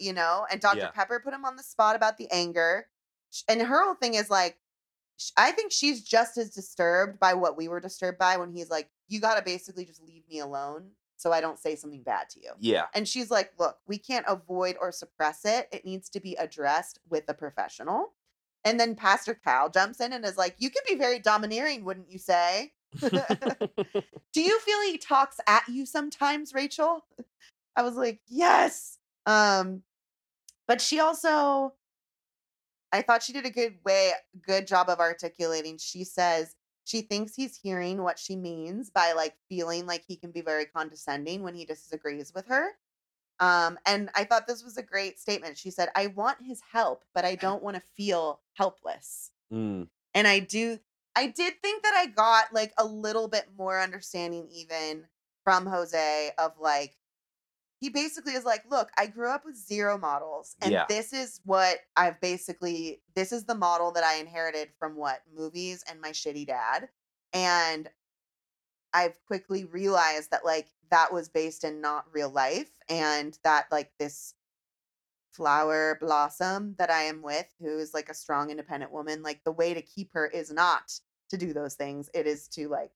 you know, and Dr. Yeah. Pepper put him on the spot about the anger. And her whole thing is like, I think she's just as disturbed by what we were disturbed by when he's like, you got to basically just leave me alone so I don't say something bad to you. Yeah, And she's like, look, we can't avoid or suppress it. It needs to be addressed with a professional. And then Pastor Cal jumps in and is like, you can be very domineering, wouldn't you say? Do you feel he talks at you sometimes, Rachel? I was like, yes. Um, but she also, I thought she did a good way, good job of articulating. She says she thinks he's hearing what she means by like feeling like he can be very condescending when he disagrees with her. Um, and I thought this was a great statement. She said, I want his help, but I don't want to feel helpless. Mm, And I do, I did think that I got like a little bit more understanding even from Jose of like, he basically is like, look, I grew up with zero models, and Yeah. this is what I've basically, this is the model that I inherited from what movies and my shitty dad. And I've quickly realized that like that was based in not real life, and that like this flower blossom that I am with, who is like a strong, independent woman, like the way to keep her is not to do those things. It is to like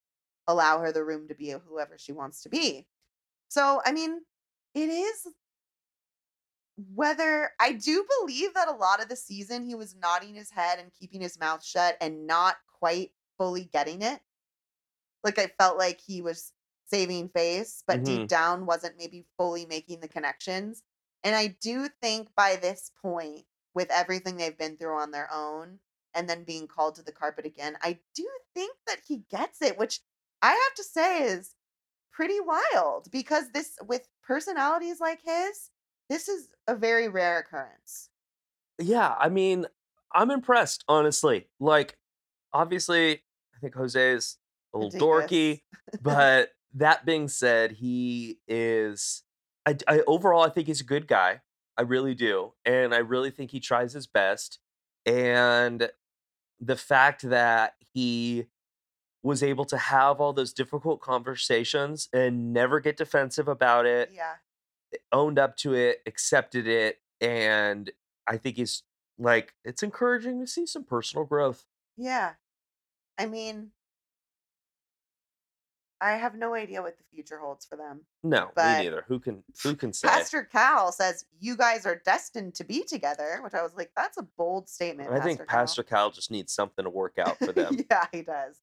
allow her the room to be whoever she wants to be. So, I mean, it is whether I do believe that a lot of the season he was nodding his head and keeping his mouth shut and not quite fully getting it. Like I felt like he was saving face, but deep mm-hmm. down wasn't maybe fully making the connections. And I do think by this point, with everything they've been through on their own and then being called to the carpet again, I do think that he gets it, which I have to say is pretty wild because this, with personalities like his, this is a very rare occurrence. yeah. I mean, I'm impressed, honestly. Like, obviously, I think Jose is a little dorky, but that being said, he is. I, I overall, I think he's a good guy. I really do, and I really think he tries his best. And the fact that he was able to have all those difficult conversations and never get defensive about it, yeah. Eh, owned up to it, accepted it, and I think he's like it's encouraging to see some personal growth. Yeah. I mean, I have no idea what the future holds for them. No, But- me neither. Who can who can say? Pastor Cal says you guys are destined to be together, which I was like, that's a bold statement. I think Cal." Pastor Cal just needs something to work out for them. yeah, he does.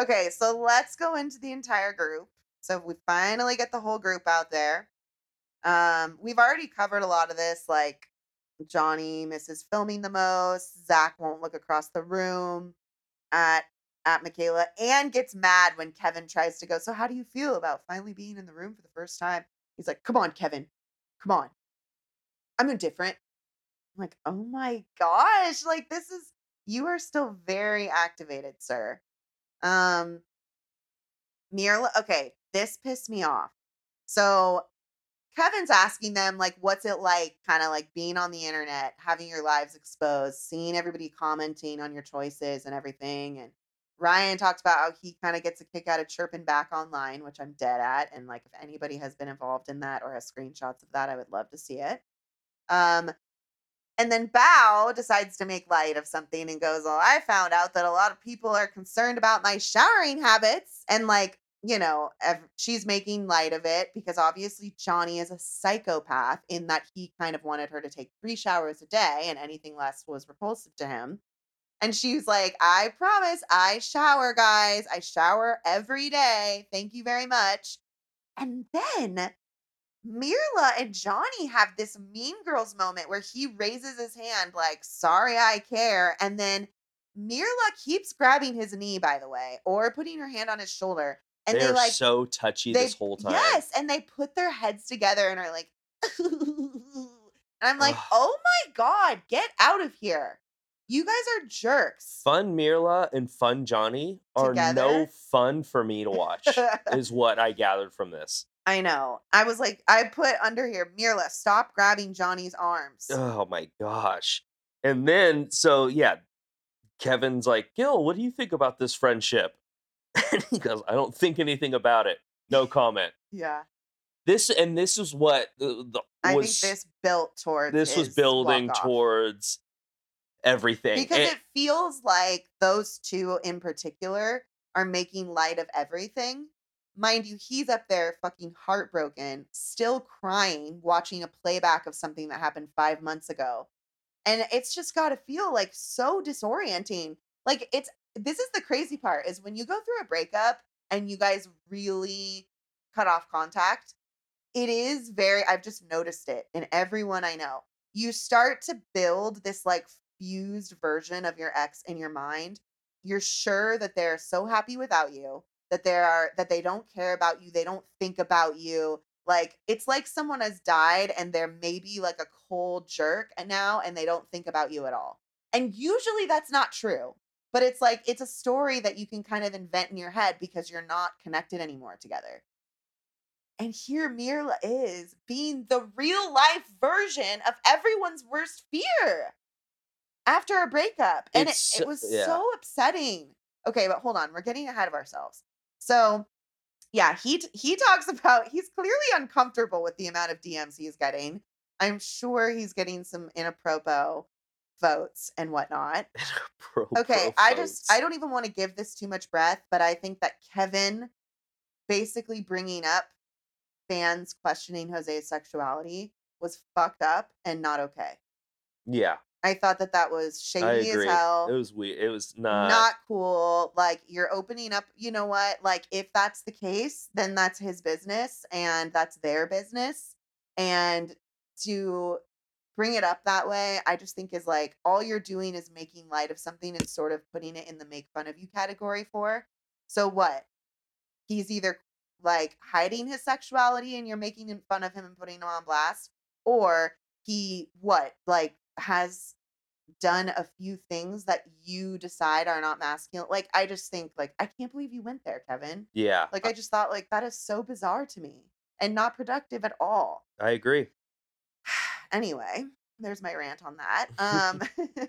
Okay, so let's go into the entire group. So we finally get the whole group out there. Um, we've already covered a lot of this, like Johnny misses filming the most. Zach won't look across the room at at Michaela and gets mad when Kevin tries to go. So how do you feel about finally being in the room for the first time? He's like, "Come on, Kevin, come on. I'm indifferent." I'm like, "Oh my gosh! Like this is you are still very activated, sir." Um, Myrla. Okay, this pissed me off. So Kevin's asking them like, what's it like, kind of like being on the internet, having your lives exposed, seeing everybody commenting on your choices and everything. And Ryan talks about how he kind of gets a kick out of chirping back online, which I'm dead at. And like, if anybody has been involved in that or has screenshots of that, I would love to see it. Um, and then Bao decides to make light of something and goes, Well, I found out that a lot of people are concerned about my showering habits. And like, you know, she's making light of it because obviously Johnny is a psychopath in that he kind of wanted her to take three showers a day and anything less was repulsive to him. And she's like, I promise I shower, guys. I shower every day. Thank you very much. And then Myrla and Johnny have this mean girls moment where he raises his hand, like, sorry, I care. And then Myrla keeps grabbing his knee, by the way, or putting her hand on his shoulder. And They're they like, so touchy they, this whole time. Yes. And they put their heads together and are like, and I'm like, oh my God, get out of here. You guys are jerks. Fun Myrla and Fun Johnny are no fun for me to watch. is what I gathered from this. I know. I was like, I put under here, Myrla, stop grabbing Johnny's arms. Oh my gosh. And then so yeah, Kevin's like, Gil, what do you think about this friendship? And he goes, I don't think anything about it. No comment. Yeah. This and this is what the, the I was think this built towards this was building towards everything. because And- it feels like those two in particular are making light of everything. Mind you, he's up there fucking heartbroken, still crying, watching a playback of something that happened five months ago. And it's just got to feel like so disorienting. Like, it's this is the crazy part is when you go through a breakup and you guys really cut off contact, it is very, I've just noticed it in everyone I know. You start to build this like fused version of your ex in your mind. You're sure that they're so happy without you, that they are that they don't care about you, they don't think about you. Like it's like someone has died and they're maybe like a cold jerk and now and they don't think about you at all. And usually that's not true. But it's like it's a story that you can kind of invent in your head because you're not connected anymore together. And here Myrla is being the real life version of everyone's worst fear after a breakup. And it, it was yeah. so upsetting. Okay, but hold on, we're getting ahead of ourselves. So, yeah, he he talks about he's clearly uncomfortable with the amount of DMs he's getting. I'm sure he's getting some inappropriate votes and whatnot. Okay, I just I don't even want to give this too much breath, but I think that Kevin basically bringing up fans questioning Jose's sexuality was fucked up and not okay. Yeah, I thought that that was shady as hell. It was weird. It was not. not cool. Like you're opening up, you know what? Like if that's the case, then that's his business and that's their business. And to bring it up that way, I just think is like all you're doing is making light of something and sort of putting it in the make fun of you category for. So what? He's either like hiding his sexuality and you're making fun of him and putting him on blast, or he what? Like has done a few things that you decide are not masculine. Like I just think like I can't believe you went there, Kevin. yeah, Like I just thought like that is so bizarre to me and not productive at all. I agree. anyway, there's my rant on that. Um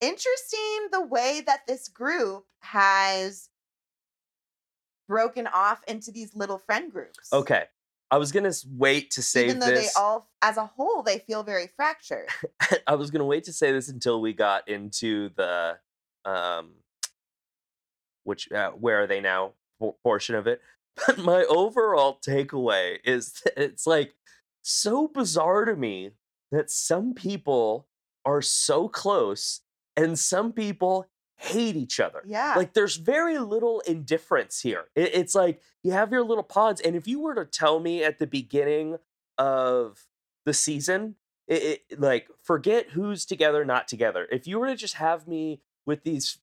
interesting the way that this group has broken off into these little friend groups. Okay, I was gonna wait to say this. Even though this. they all as a whole they feel very fractured. I was gonna wait to say this until we got into the um which uh, where are they now portion of it. But my overall takeaway is that it's like so bizarre to me that some people are so close and some people hate each other. Yeah. Like there's very little indifference here. It- it's like you have your little pods, and if you were to tell me at the beginning of the season, it, it like forget who's together, not together. If you were to just have me with these,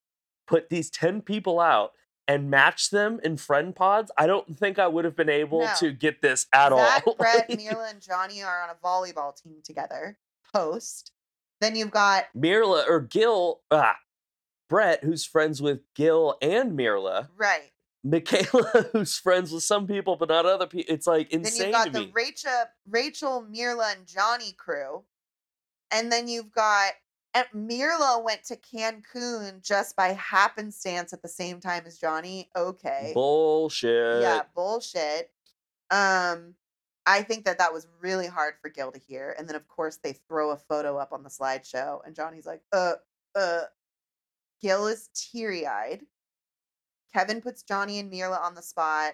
put these ten people out and match them in friend pods, I don't think I would have been able No. to get this at Zach, all. Brett, Myrla, and Johnny are on a volleyball team together. Post. Then you've got Myrla or Gil, ah, Brett, who's friends with Gil and Myrla, right. Michaela, who's friends with some people but not other people. It's like insane. Then you've got the. Rachel, Rachel, Myrla, and Johnny crew. And then you've got and Myrla went to Cancun just by happenstance at the same time as Johnny. Okay. Bullshit. yeah, bullshit. Um, I think that that was really hard for Gil to hear. And then of course they throw a photo up on the slideshow, and Johnny's like, uh, uh. Gil is teary eyed. Kevin puts Johnny and Myrla on the spot.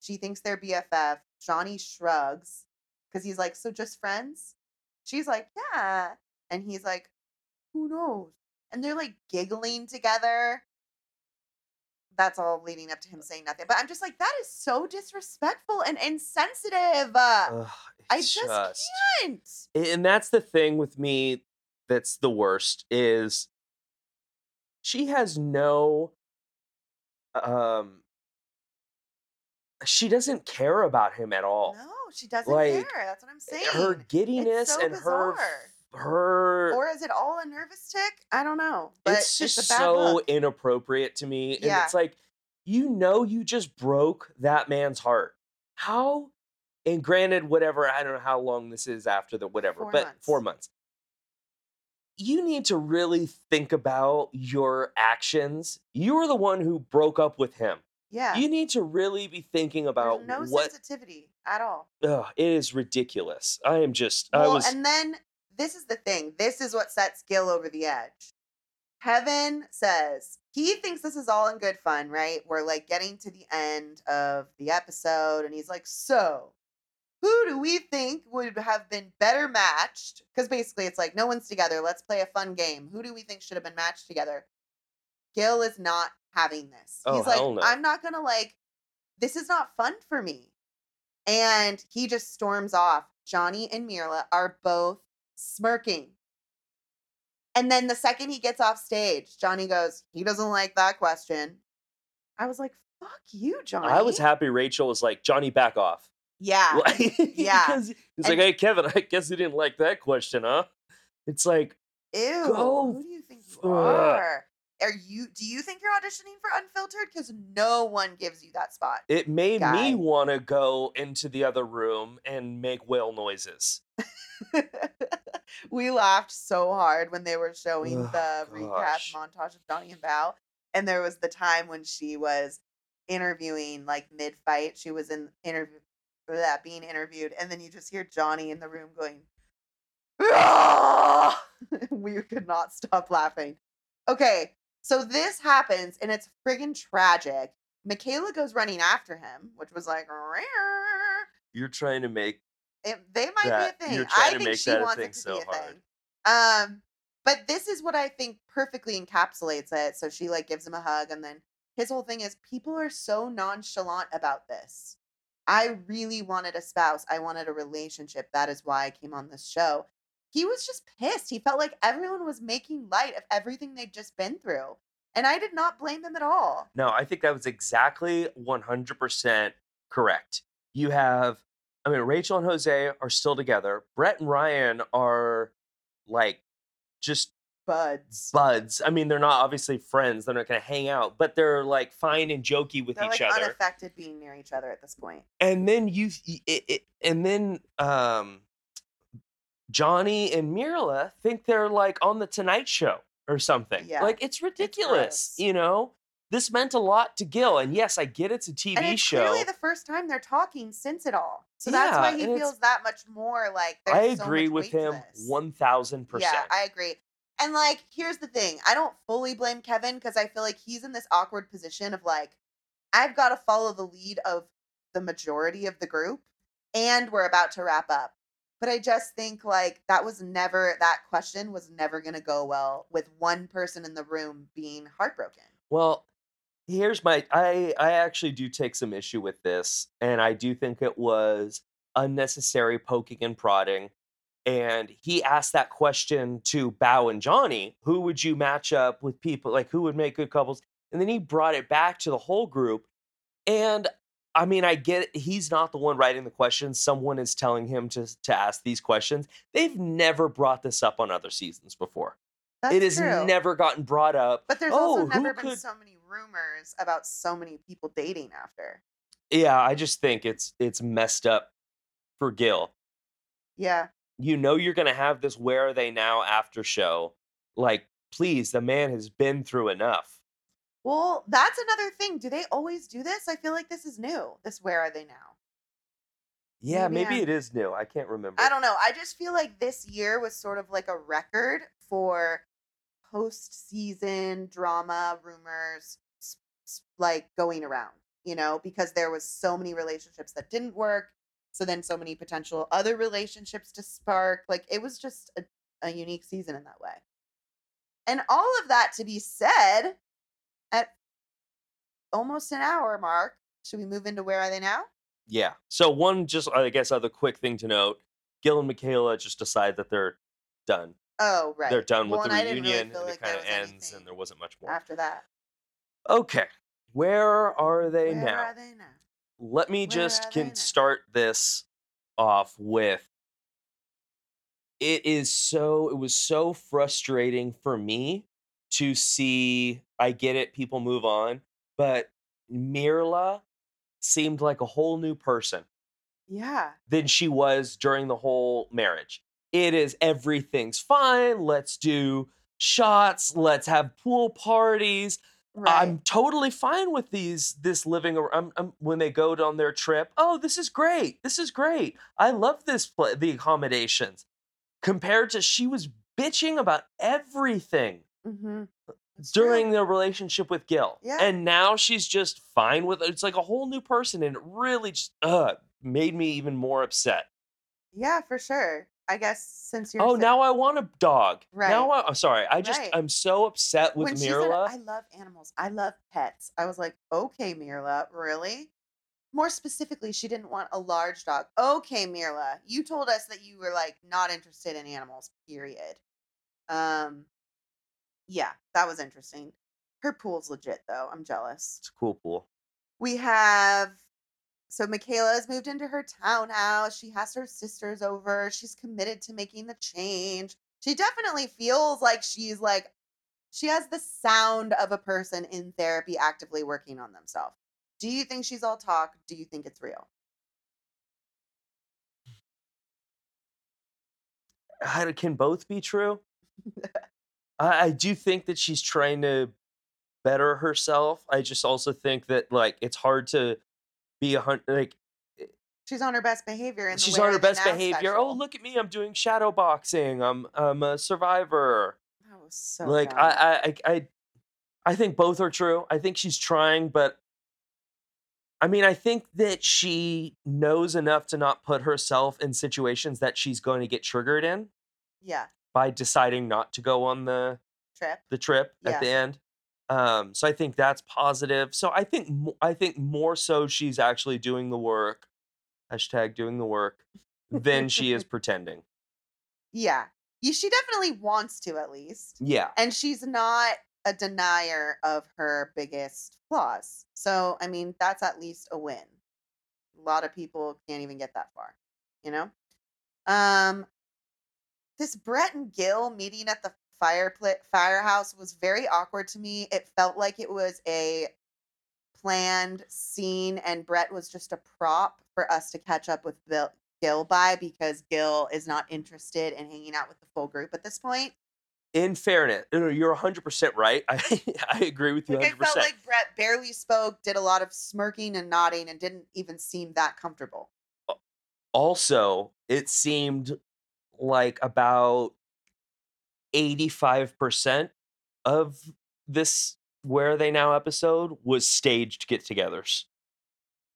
She thinks they're BFF. Johnny shrugs because he's like, so just friends? She's like, yeah. And he's like, who knows? And they're like giggling together. That's all leading up to him saying nothing. But I'm just like, that is so disrespectful and insensitive. Ugh, I it's just can't. and that's the thing with me that's the worst is she has no um she doesn't care about him at all. No, she doesn't Like, care. That's what I'm saying. Her giddiness so and her bizarre. her or is it all a nervous tick? I don't know. But it's just bad so look. inappropriate to me. And Yeah. it's like, you know, you just broke that man's heart. How? And granted, whatever, I don't know how long this is after the whatever, Four but months. four months. You need to really think about your actions. You were the one who broke up with him. Yeah. You need to really be thinking There's about no what. sensitivity at all. Ugh, it is ridiculous. I am just. I Well, was. and then this is the thing. This is what sets Gil over the edge. Kevin says he thinks this is all in good fun, right? We're like getting to the end of the episode, and he's like, So, who do we think would have been better matched? Because basically, it's like, no one's together. Let's play a fun game. Who do we think should have been matched together? Gil is not having this. Oh, he's like, no. I'm not going to like, this is not fun for me. And he just storms off. Johnny and Myrla are both smirking. And then the second he gets off stage, Johnny goes, he doesn't like that question. I was like, fuck you, Johnny. I was happy Rachel was like, Johnny, back off. Yeah. Yeah. He's And- like, hey, Kevin, I guess you didn't like that question, huh? It's like, Ew. Go Who do you think you are? Are you do you think you're auditioning for Unfiltered? Because no one gives you that spot. it made Guy. me want to go into the other room and make whale noises. we laughed so hard when they were showing Ugh, the recap montage of Donnie and Bao. And there was the time when she was interviewing, like mid fight. She was in interview that being interviewed, and then you just hear Johnny in the room going, we could not stop laughing. Okay, so this happens, and it's friggin' tragic. Michaela goes running after him, which was like. You're trying to make It, they might That- be a thing. you're trying I to think make she that a wants thing it to so be a hard. thing. Um, but this is what I think perfectly encapsulates it. So she like gives him a hug, and then his whole thing is people are so nonchalant about this. I really wanted a spouse. I wanted a relationship. That is why I came on this show. He was just pissed. He felt like everyone was making light of everything they'd just been through. And I did not blame him at all. No, I think that was exactly 100% correct. You have, I mean, Rachel and Jose are still together. Brett and Ryan are like just Buds. buds. I mean, they're not obviously friends. They're not going to hang out, but they're like fine and jokey with They're each like other. unaffected being near each other at this point. and then you, it, it, and then um, Johnny and Myrla think they're like on the Tonight Show or something. Yeah, like it's ridiculous. gross. you know, this meant a lot to Gil, and yes, I get it's a TV and it's show. clearly the first time they're talking since it all. So that's why he feels that much more like I so agree much with him one thousand percent. Yeah, I agree. And like, here's the thing: I don't fully blame Kevin because I feel like he's in this awkward position of like, I've got to follow the lead of the majority of the group and we're about to wrap up. But I just think like that was never that question was never going to go well with one person in the room being heartbroken. Well, here's my I I actually do take some issue with this and I do think it was unnecessary poking and prodding. And he asked that question to Bao and Johnny, who would you match up with people like who would make good couples? And then he brought it back to the whole group. And I mean, I get it. he's not the one writing the questions. Someone is telling him to to ask these questions. They've never brought this up on other seasons before. That's it has true. never gotten brought up. but there's oh, also never been could- so many rumors about so many people dating after. Yeah, I just think it's it's messed up for Gil. Yeah. You know you're gonna have this where are they now after show. Like, please, the man has been through enough. Well, that's another thing. Do they always do this? I feel like this is new. This where are they now? Yeah, Maybe maybe it is new. I can't remember. I don't know. I just feel like this year was sort of like a record for post-season drama rumors like going around, you know, because there was so many relationships that didn't work, so then so many potential other relationships to spark. Like it was just a, a unique season in that way. And all of that to be said, at almost an hour mark, should we move into where are they now? Yeah. So one just I guess other quick thing to note, Gil and Michaela just decide that they're done. Oh, right. They're done Well, with the didn't really reunion and like it kind of ends and there wasn't much more. after that. Okay. Where are they Where now? are they now? Let me Where just can start this off with it is so it was so frustrating for me to see I get it people move on but Myrla seemed like a whole new person Yeah. than she was during the whole marriage. It is everything's fine, let's do shots, let's have pool parties, Right. I'm totally fine with these this living I'm, I'm- when they go on their trip. Oh, this is great. This is great. I love this pla the accommodations. Compared to she was bitching about everything mm-hmm. during the relationship with Gil. Yeah. And now she's just fine with it. It's like a whole new person and it really just uh made me even more upset. Yeah, for sure. I guess since you're Oh, sa- now I want a dog. Now Right. I, I'm sorry. I just Right. I'm so upset with when she said, Myrla. "I love animals. I love pets," I was like, "Okay, Myrla, really?" More specifically, she didn't want a large dog. Okay, Myrla, you told us that you were like not interested in animals. Period. Um, yeah, that was interesting. Her pool's legit though. I'm jealous. it's a cool pool. We have so Michaela has moved into her townhouse. She has her sisters over. She's committed to making the change. She definitely feels like she's like she has the sound of a person in therapy actively working on themselves. Do you think she's all talk? Do you think it's real? I- can both be true. I, I do think that she's trying to better herself. I just also think that like it's hard to be a hundred like eh, She's on her best behavior and she's on her best behavior. Oh, look at me! I'm doing shadow boxing. I'm I'm a survivor. That was so like. I, I I I I think both are true. I think she's trying, but I mean, I think that she knows enough to not put herself in situations that she's going to get triggered in yeah, by deciding not to go on the trip. the trip at the end. Um, so I think that's positive. So I think I think more so she's actually doing the work. Hashtag doing the work than she is pretending. Yeah. She definitely wants to at least. Yeah. and she's not a denier of her biggest flaws. So, I mean, that's at least a win. A lot of people can't even get that far, you know? Um this Brett and Gil meeting at the fireplace firehouse was very awkward to me. It felt like it was a planned scene and Brett was just a prop for us to catch up with Bill, Gil by because Gil is not interested in hanging out with the full group at this point. In fairness, you're 100% right. I, I agree with you Like 100%. I felt like Brett barely spoke, did a lot of smirking and nodding, and didn't even seem that comfortable. also, it seemed like about 85% of this Where Are They Now episode was staged get togethers.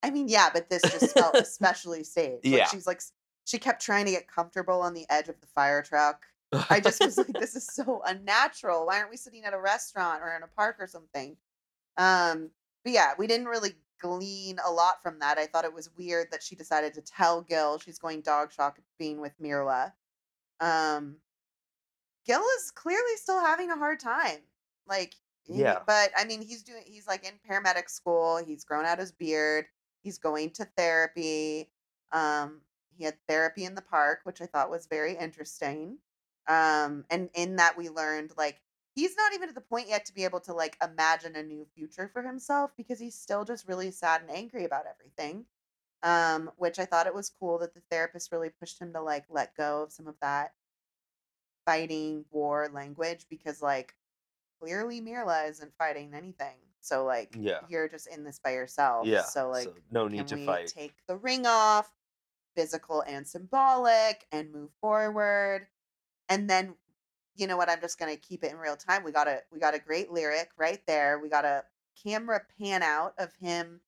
I mean, yeah, but this just felt especially staged. Like, Yeah. she's like, she kept trying to get comfortable on the edge of the fire truck. I just was like, this is so unnatural. Why aren't we sitting at a restaurant or in a park or something? Um, but yeah, we didn't really glean a lot from that. I thought it was weird that she decided to tell Gil she's going dog shock being with Myrla. Um, Gil is clearly still having a hard time. Like, he- Yeah. but I mean, he's doing, he's like in paramedic school. He's grown out his beard. He's going to therapy. Um, he had therapy in the park, which I thought was very interesting. Um, and in that we learned like he's not even at the point yet to be able to like imagine a new future for himself because he's still just really sad and angry about everything. Um, which I thought it was cool that the therapist really pushed him to like let go of some of that fighting war language because like clearly Myrla isn't fighting anything. So like Yeah. you're just in this by yourself. Yeah. So like no need to we fight. take the ring off, physical and symbolic, and move forward? And then, you know what? I'm just gonna keep it in real time. We got a we got a great lyric right there. We got a camera pan out of him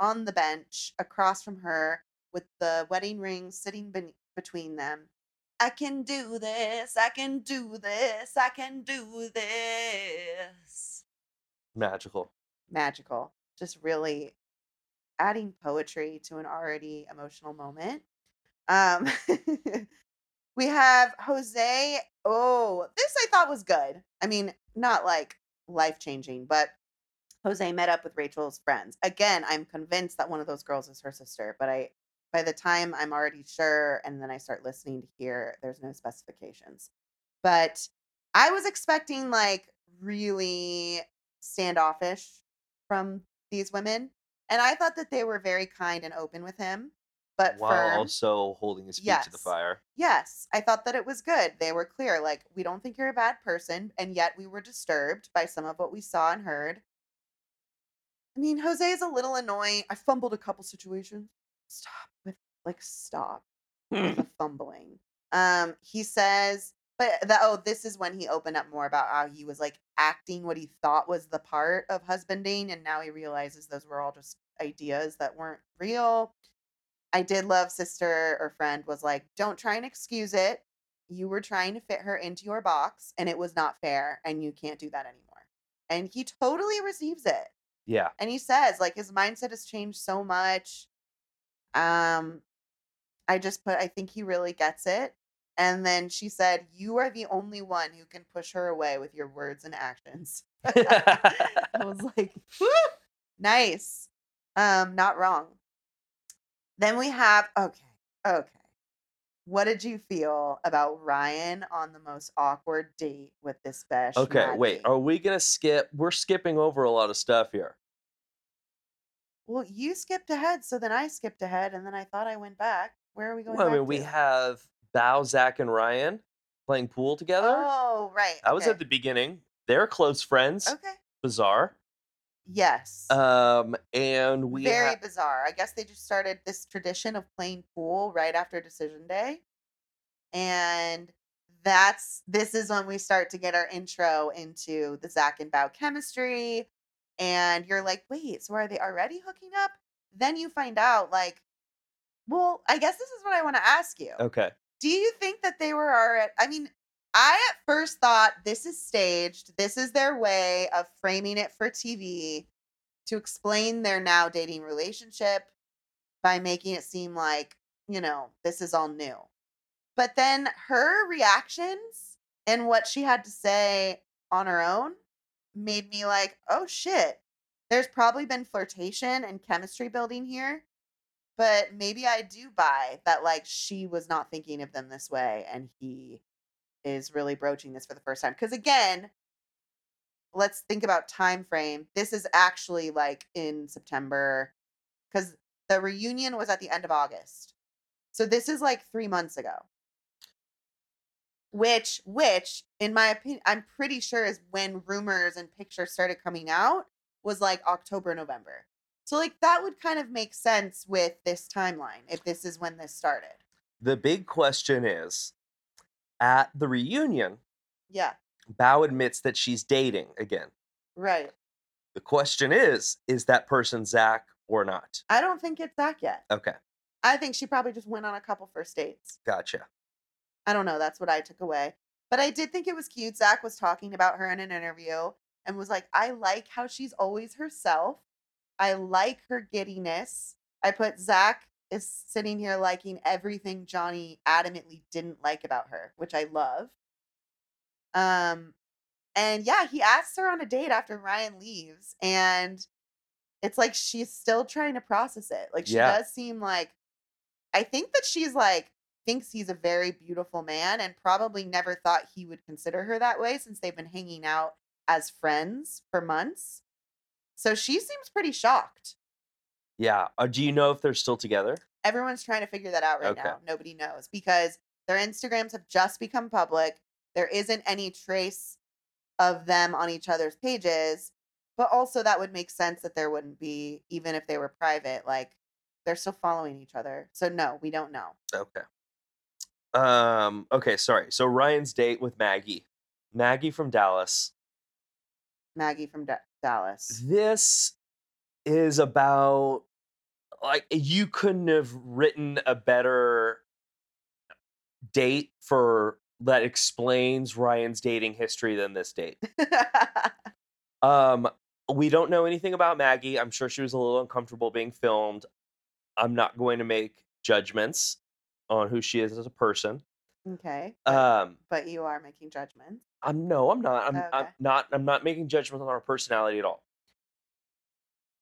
on the bench across from her with the wedding ring sitting ben- between them. I can do this. I can do this. I can do this Magical. magical. Just really adding poetry to an already emotional moment. Um, we have Jose. Oh, this I thought was good. I mean, not like life changing, but Jose met up with Rachel's friends. Again, I'm convinced that one of those girls is her sister, but I by the time I'm already sure and then I start listening to hear there's no specifications. But I was expecting like really standoffish from these women. And I thought that they were very kind and open with him, but While firm. also holding his feet to the fire. Yes, I thought that it was good. They were clear, like, we don't think you're a bad person, and yet we were disturbed by some of what we saw and heard. I mean, Jose is a little annoying. I fumbled a couple situations. Stop with, like, stop with the fumbling. Um, he says, but that, oh, this is when he opened up more about how he was like acting what he thought was the part of husbanding, and now he realizes those were all just ideas that weren't real. I did love sister or friend was like, don't try and excuse it. You were trying to fit her into your box, and it was not fair, and you can't do that anymore. And he totally receives it Yeah. and he says like his mindset has changed so much um i just put i think he really gets it and then she said you are the only one who can push her away with your words and actions i was like "Whew, nice um not wrong then we have okay okay what did you feel about ryan on the most awkward date with this besh okay, wait. Are we gonna skip? We're skipping over a lot of stuff here. Well, you skipped ahead, so then I skipped ahead, and then I thought I went back. Where are we going? Well, I mean, we have Bao, Zach, and Ryan playing pool together. Oh, right. I was at the beginning. They're close friends. Okay. Bizarre. Yes. Um, and we Very ha- bizarre. I guess they just started this tradition of playing pool right after decision day, and that's this is when we start to get our intro into the Zach and Bao chemistry. And you're like, wait, so are they already hooking up? Then you find out, like, well, I guess this is what I want to ask you. okay. Do you think that they were already? I mean, I at first thought this is staged. This is their way of framing it for TV to explain their now dating relationship by making it seem like, you know, this is all new. But then her reactions and what she had to say on her own made me like, oh shit, there's probably been flirtation and chemistry building here but maybe I do buy that like she was not thinking of them this way and he is really broaching this for the first time. Because again let's think about time frame. This is actually like in September cuz the reunion was at the end of August. So this is like 3 months ago which which in my opinion I'm pretty sure is when rumors and pictures started coming out was like October November so like that would kind of make sense with this timeline if this is when this started. The big question is, at the reunion, Yeah. Bao admits that she's dating again. Right. The question is, is that person Zach or not? I don't think it's Zach yet. Okay, I think she probably just went on a couple first dates. gotcha. I don't know. That's what I took away. But I did think it was cute. Zach was talking about her in an interview and was like, I like how she's always herself. I like her giddiness. I put Zach is sitting here liking everything Johnny adamantly didn't like about her, which I love. Um, and yeah, he asks her on a date after Ryan leaves, and it's like she's still trying to process it. Like she Yeah. does seem like I think that she's like thinks he's a very beautiful man and probably never thought he would consider her that way since they've been hanging out as friends for months. So she seems pretty shocked. Yeah. Uh, do you know if they're still together? Everyone's trying to figure that out right Okay. now. Nobody knows because their Instagrams have just become public. There isn't any trace of them on each other's pages, but also that would make sense that there wouldn't be even if they were private. Like they're still following each other. So no, we don't know. Okay. Um. Okay. Sorry. So Ryan's date with Maggie, Maggie from Dallas. Maggie from Da- Dallas. This is about like you couldn't have written a better date for that explains Ryan's dating history than this date. Um, we don't know anything about Maggie. I'm sure she was a little uncomfortable being filmed. I'm not going to make judgments on who she is as a person. okay. But, Um, but you are making judgments. I'm no, I'm not. I'm, I'm not. I'm not making judgments on her personality at all.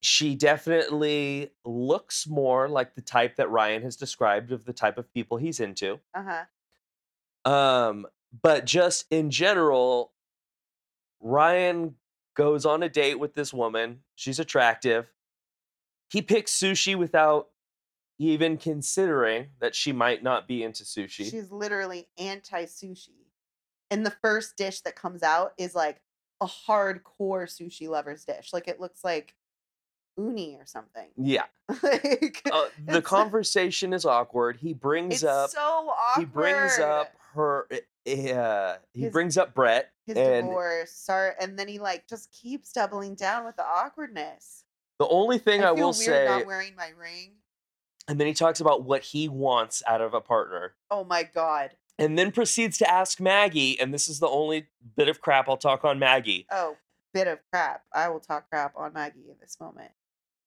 She definitely looks more like the type that Ryan has described of the type of people he's into. Uh-huh. Um, but just in general, Ryan goes on a date with this woman. She's attractive. He picks sushi without even considering that she might not be into sushi. She's literally anti sushi. And the first dish that comes out is like a hardcore sushi lover's dish. Like it looks like uni or something. yeah. like Uh, the conversation is awkward. He brings it's up so awkward. he brings up her uh, he His- brings up Brett his and divorce, start, and then he like just keeps doubling down with the awkwardness. the only thing I, I feel will weird say not wearing my ring. And then he talks about what he wants out of a partner Oh my god. and then proceeds to ask Maggie and this is the only bit of crap I'll talk on Maggie Oh, bit of crap. I will talk crap on Maggie in this moment.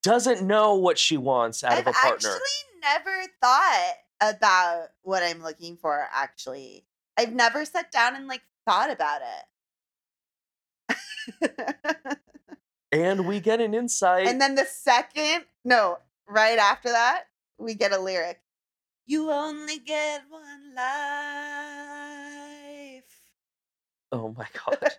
doesn't know what she wants out I've of a partner I actually never thought about what I'm looking for. Actually, I've never sat down and like thought about it. and we get an insight and then the second, no, right after that, we get a lyric. You only get one life. oh my god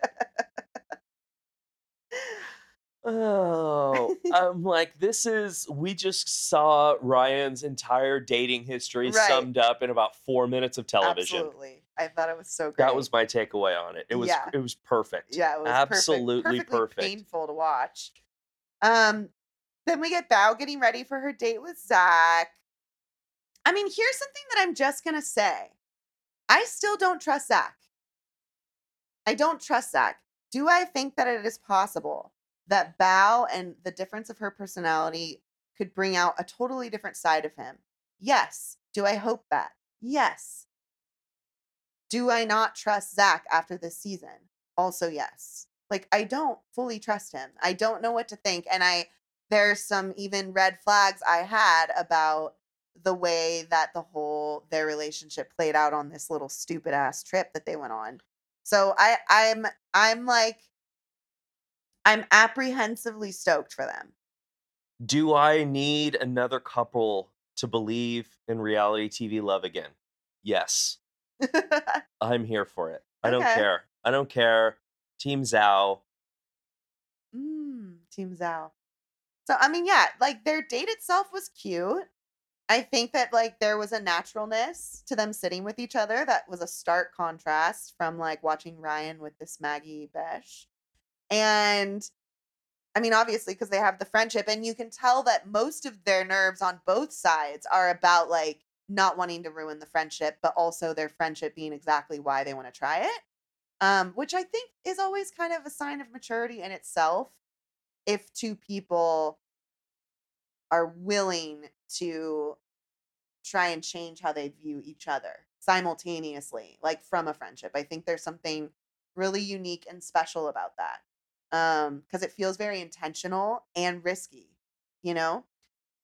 Oh, I'm like, this is. We just saw Ryan's entire dating history Right. summed up in about four minutes of television. Absolutely. I thought it was so great. That was my takeaway on it. It was. Yeah. It was perfect. yeah, it was absolutely perfect, perfect. painful to watch. Um, then we get Bao getting ready for her date with Zach. I mean, here's something that I'm just gonna say. I still don't trust Zach. I don't trust Zach. Do I think that it is possible that Bao and the difference of her personality could bring out a totally different side of him? Yes. Do I hope that? Yes. Do I not trust Zach after this season? Also, yes. Like, I don't fully trust him. I don't know what to think. And I, there's some even red flags I had about the way that the whole their relationship played out on this little stupid ass trip that they went on. So I I'm I'm like I'm apprehensively stoked for them. Do I need another couple to believe in reality TV love again? Yes, I'm here for it. I don't care. I don't care. Team Zhao. mm, Team Zhao. So I mean, yeah, like their date itself was cute. I think that like there was a naturalness to them sitting with each other that was a stark contrast from like watching Ryan with this Maggie Besh. And I mean, obviously, because they have the friendship, and you can tell that most of their nerves on both sides are about like not wanting to ruin the friendship, but also their friendship being exactly why they want to try it. Um, which I think is always kind of a sign of maturity in itself. If two people are willing to try and change how they view each other simultaneously, like from a friendship. I think there's something really unique and special about that. Um, because it feels very intentional and risky, you know?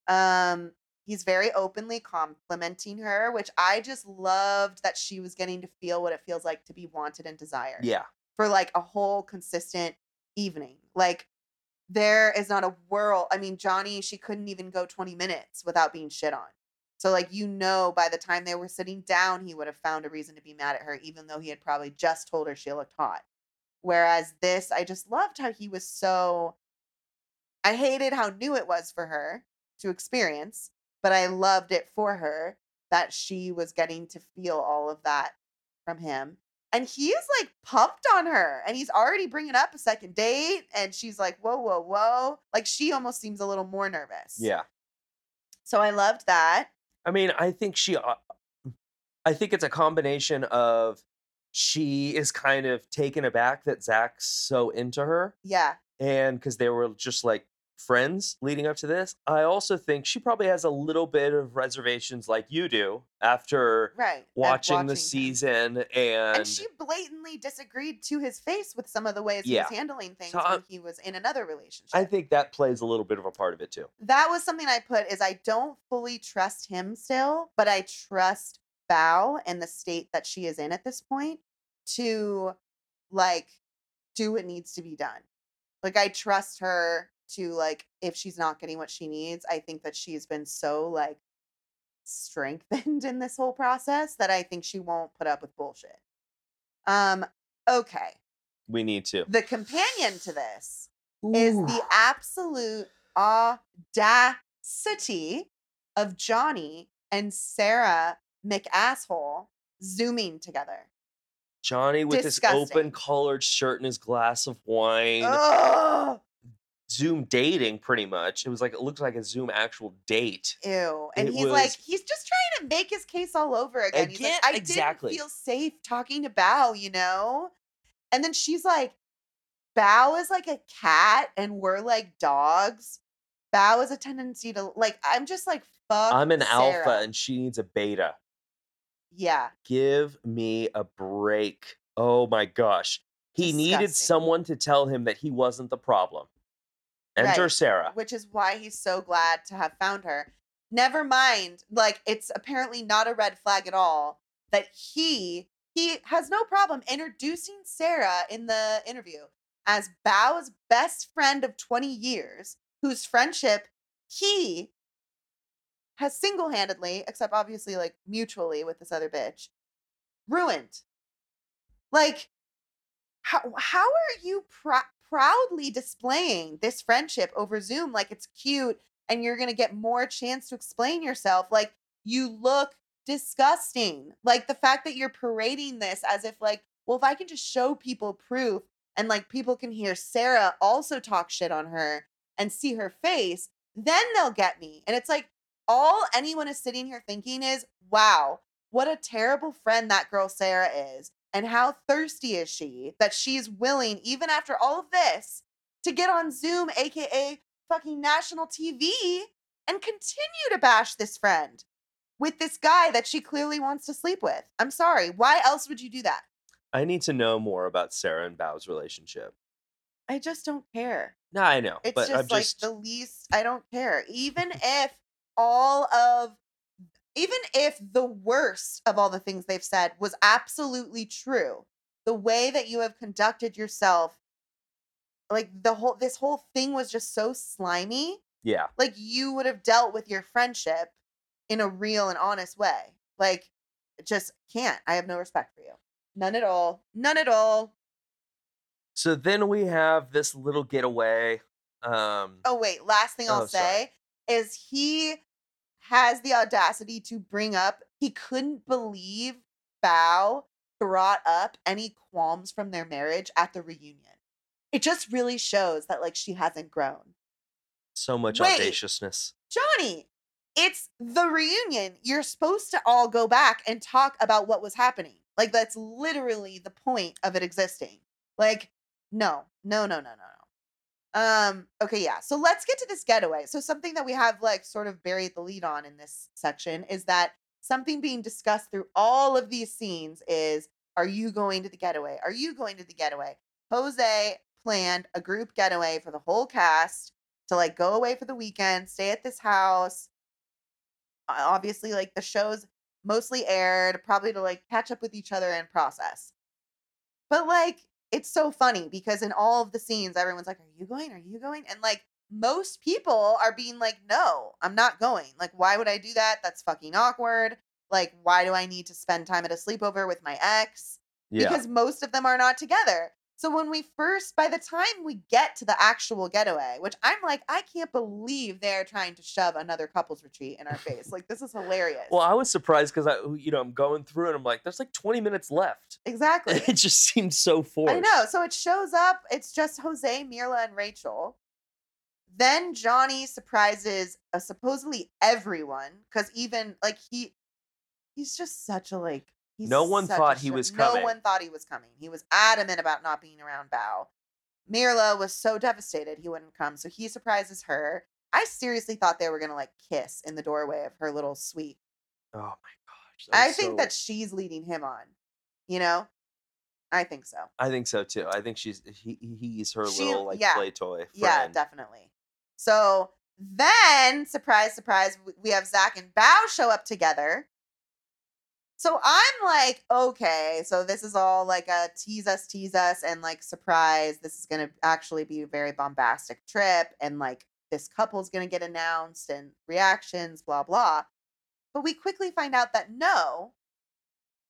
Um, he's very openly complimenting her, which I just loved that she was getting to feel what it feels like to be wanted and desired Yeah. for like a whole consistent evening. Like there is not a world. I mean, Johnny, she couldn't even go 20 minutes without being shit on. So like you know by the time they were sitting down, he would have found a reason to be mad at her, even though he had probably just told her she looked hot. Whereas this, I just loved how he was so I hated how new it was for her to experience, but I loved it for her that she was getting to feel all of that from him. And he is like pumped on her and he's already bringing up a second date. And she's like, whoa, whoa, whoa. Like she almost seems a little more nervous. Yeah. So I loved that. I mean, I think she, uh, I think it's a combination of she is kind of taken aback that Zach's so into her, Yeah. and because they were just like friends leading up to this. I also think she probably has a little bit of reservations, like you do, after Right. and watching, the season, and, And she blatantly disagreed to his face with some of the ways Yeah. he was handling things So when uh, he was in another relationship. I think that plays a little bit of a part of it too. that was something I put is I don't fully trust him still, but I trust Bao and the state that she is in at this point to like do what needs to be done. Like I trust her to like if she's not getting what she needs, I think that she's been so like strengthened in this whole process that I think she won't put up with bullshit. Um okay. We need to. The companion to this is the absolute audacity of Johnny and Sarah McAsshole zooming together. Johnny with Disgusting. his open collared shirt and his glass of wine. Ugh, Zoom dating, pretty much. It was like it looked like a Zoom actual date. ew. And It he's like, he's just trying to make his case all over again. He's like, I exactly. didn't feel safe talking to Bao, you know? And then she's like, Bao is like a cat and we're like dogs. Bao has a tendency to like, I'm just like, fuck. I'm an alpha and she needs a beta. Yeah. Give me a break. Oh my gosh. He needed someone to tell him that he wasn't the problem. Enter Right. Sarah. which is why he's so glad to have found her. Never mind, like it's apparently not a red flag at all that he he has no problem introducing Sarah in the interview as Bao's best friend of 20 years, whose friendship he has single-handedly, except obviously like mutually with this other bitch, ruined. Like how how are you prou- proudly displaying this friendship over Zoom like it's cute and you're going to get more chance to explain yourself like you look disgusting. Like the fact that you're parading this as if like well if I can just show people proof and like people can hear Sarah also talk shit on her and see her face then they'll get me. And it's like all anyone is sitting here thinking is wow what a terrible friend that girl Sarah is and how thirsty is she that she's willing, even after all of this, to get on Zoom, aka fucking national TV, and continue to bash this friend with this guy that she clearly wants to sleep with. I'm sorry. Why else would you do that? I need to know more about Sarah and Bao's relationship. I just don't care. No, I know. It's just I'm like just the least I don't care. Even if all of even if the worst of all the things they've said was absolutely true, the way that you have conducted yourself, like the whole this whole thing was just so slimy. yeah. Like you would have dealt with your friendship in a real and honest way. Like just can't. I have no respect for you. None at all. None at all. So then we have this little getaway. Um Oh wait, last thing I'll Oh, sorry. say is he has the audacity to bring up he couldn't believe Bao brought up any qualms from their marriage at the reunion. It just really shows that like she hasn't grown. so much Wait. audaciousness. Johnny, it's the reunion. You're supposed to all go back and talk about what was happening. Like that's literally the point of it existing. Like no, no, no, no, no, no. Um, okay, yeah. So let's get to this getaway. So something that we have like sort of buried the lead on in this section is that something being discussed through all of these scenes is are you going to the getaway? Are you going to the getaway? Jose planned a group getaway for the whole cast to like go away for the weekend, stay at this house. Obviously, like the show's mostly aired, probably to like catch up with each other and process. But like, it's so funny because in all of the scenes, everyone's like, Are you going? Are you going? And like, most people are being like, No, I'm not going. Like, why would I do that? That's fucking awkward. Like, why do I need to spend time at a sleepover with my ex? Yeah. Because most of them are not together. So when we first, by the time we get to the actual getaway, which I'm like, I can't believe they're trying to shove another couples retreat in our face. Like, this is hilarious. well, I was surprised because I, you know, I'm going through and I'm like, there's like 20 minutes left. exactly. It just seemed so forced. I know. So it shows up. It's just Jose, Myrla, and Rachel. Then Johnny surprises uh, supposedly everyone because even like he, he's just such a like. He's No one thought he was coming. No one thought he was coming. He was adamant about not being around Bao. Myrla was so devastated he wouldn't come, so he surprises her. I seriously thought they were gonna like kiss in the doorway of her little suite. Oh my gosh. I think so- that she's leading him on. You know, I think so. I think so too. I think she's he he's her She- little like yeah. play toy friend. Yeah, definitely. So then, surprise, surprise, we have Zach and Bao show up together. So I'm like, okay, so this is all like a tease us, tease us, and like surprise. This is gonna actually be a very bombastic trip, and like this couple's gonna get announced and reactions, blah blah. But we quickly find out that no,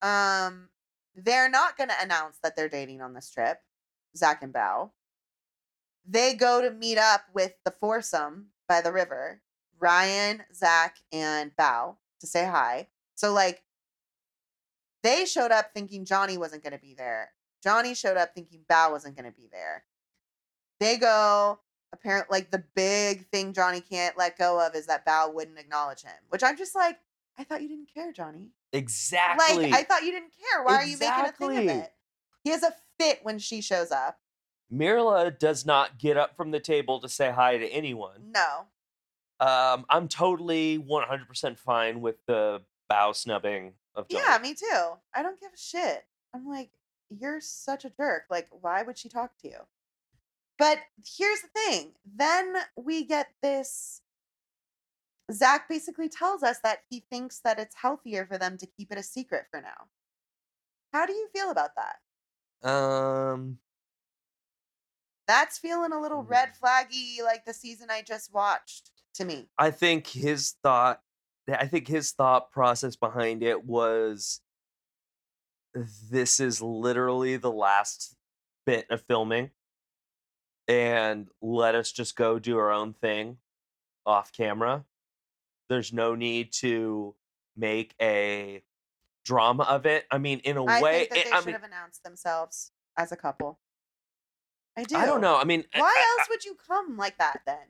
um, they're not gonna announce that they're dating on this trip, Zach and Bao they go to meet up with the foursome by the river Ryan, Zach, and Bao to say hi. So, like, they showed up thinking Johnny wasn't going to be there. Johnny showed up thinking Bao wasn't going to be there. They go, apparently, like, the big thing Johnny can't let go of is that Bao wouldn't acknowledge him, which I'm just like, I thought you didn't care, Johnny. Exactly. Like, I thought you didn't care. Why are you making a thing of it? He has a fit when she shows up. Myrla does not get up from the table to say hi to anyone. No. Um, I'm totally 100% fine with the Bao snubbing of. Yeah, me too. I don't give a shit. I'm like, you're such a jerk. Like, why would she talk to you? But here's the thing. Then we get this. Zach basically tells us that he thinks that it's healthier for them to keep it a secret for now. How do you feel about that? Um, That's feeling a little red Hmm. flaggy, like the season I just watched to me. I think his thought, I think his thought process behind it was, this is literally the last bit of filming, and let us just go do our own thing off camera. There's no need to make a drama of it. I mean, in a I way, think that it- they I should mean, have announced themselves as a couple. I do. I don't know. I mean, Why I- else would you come like that then?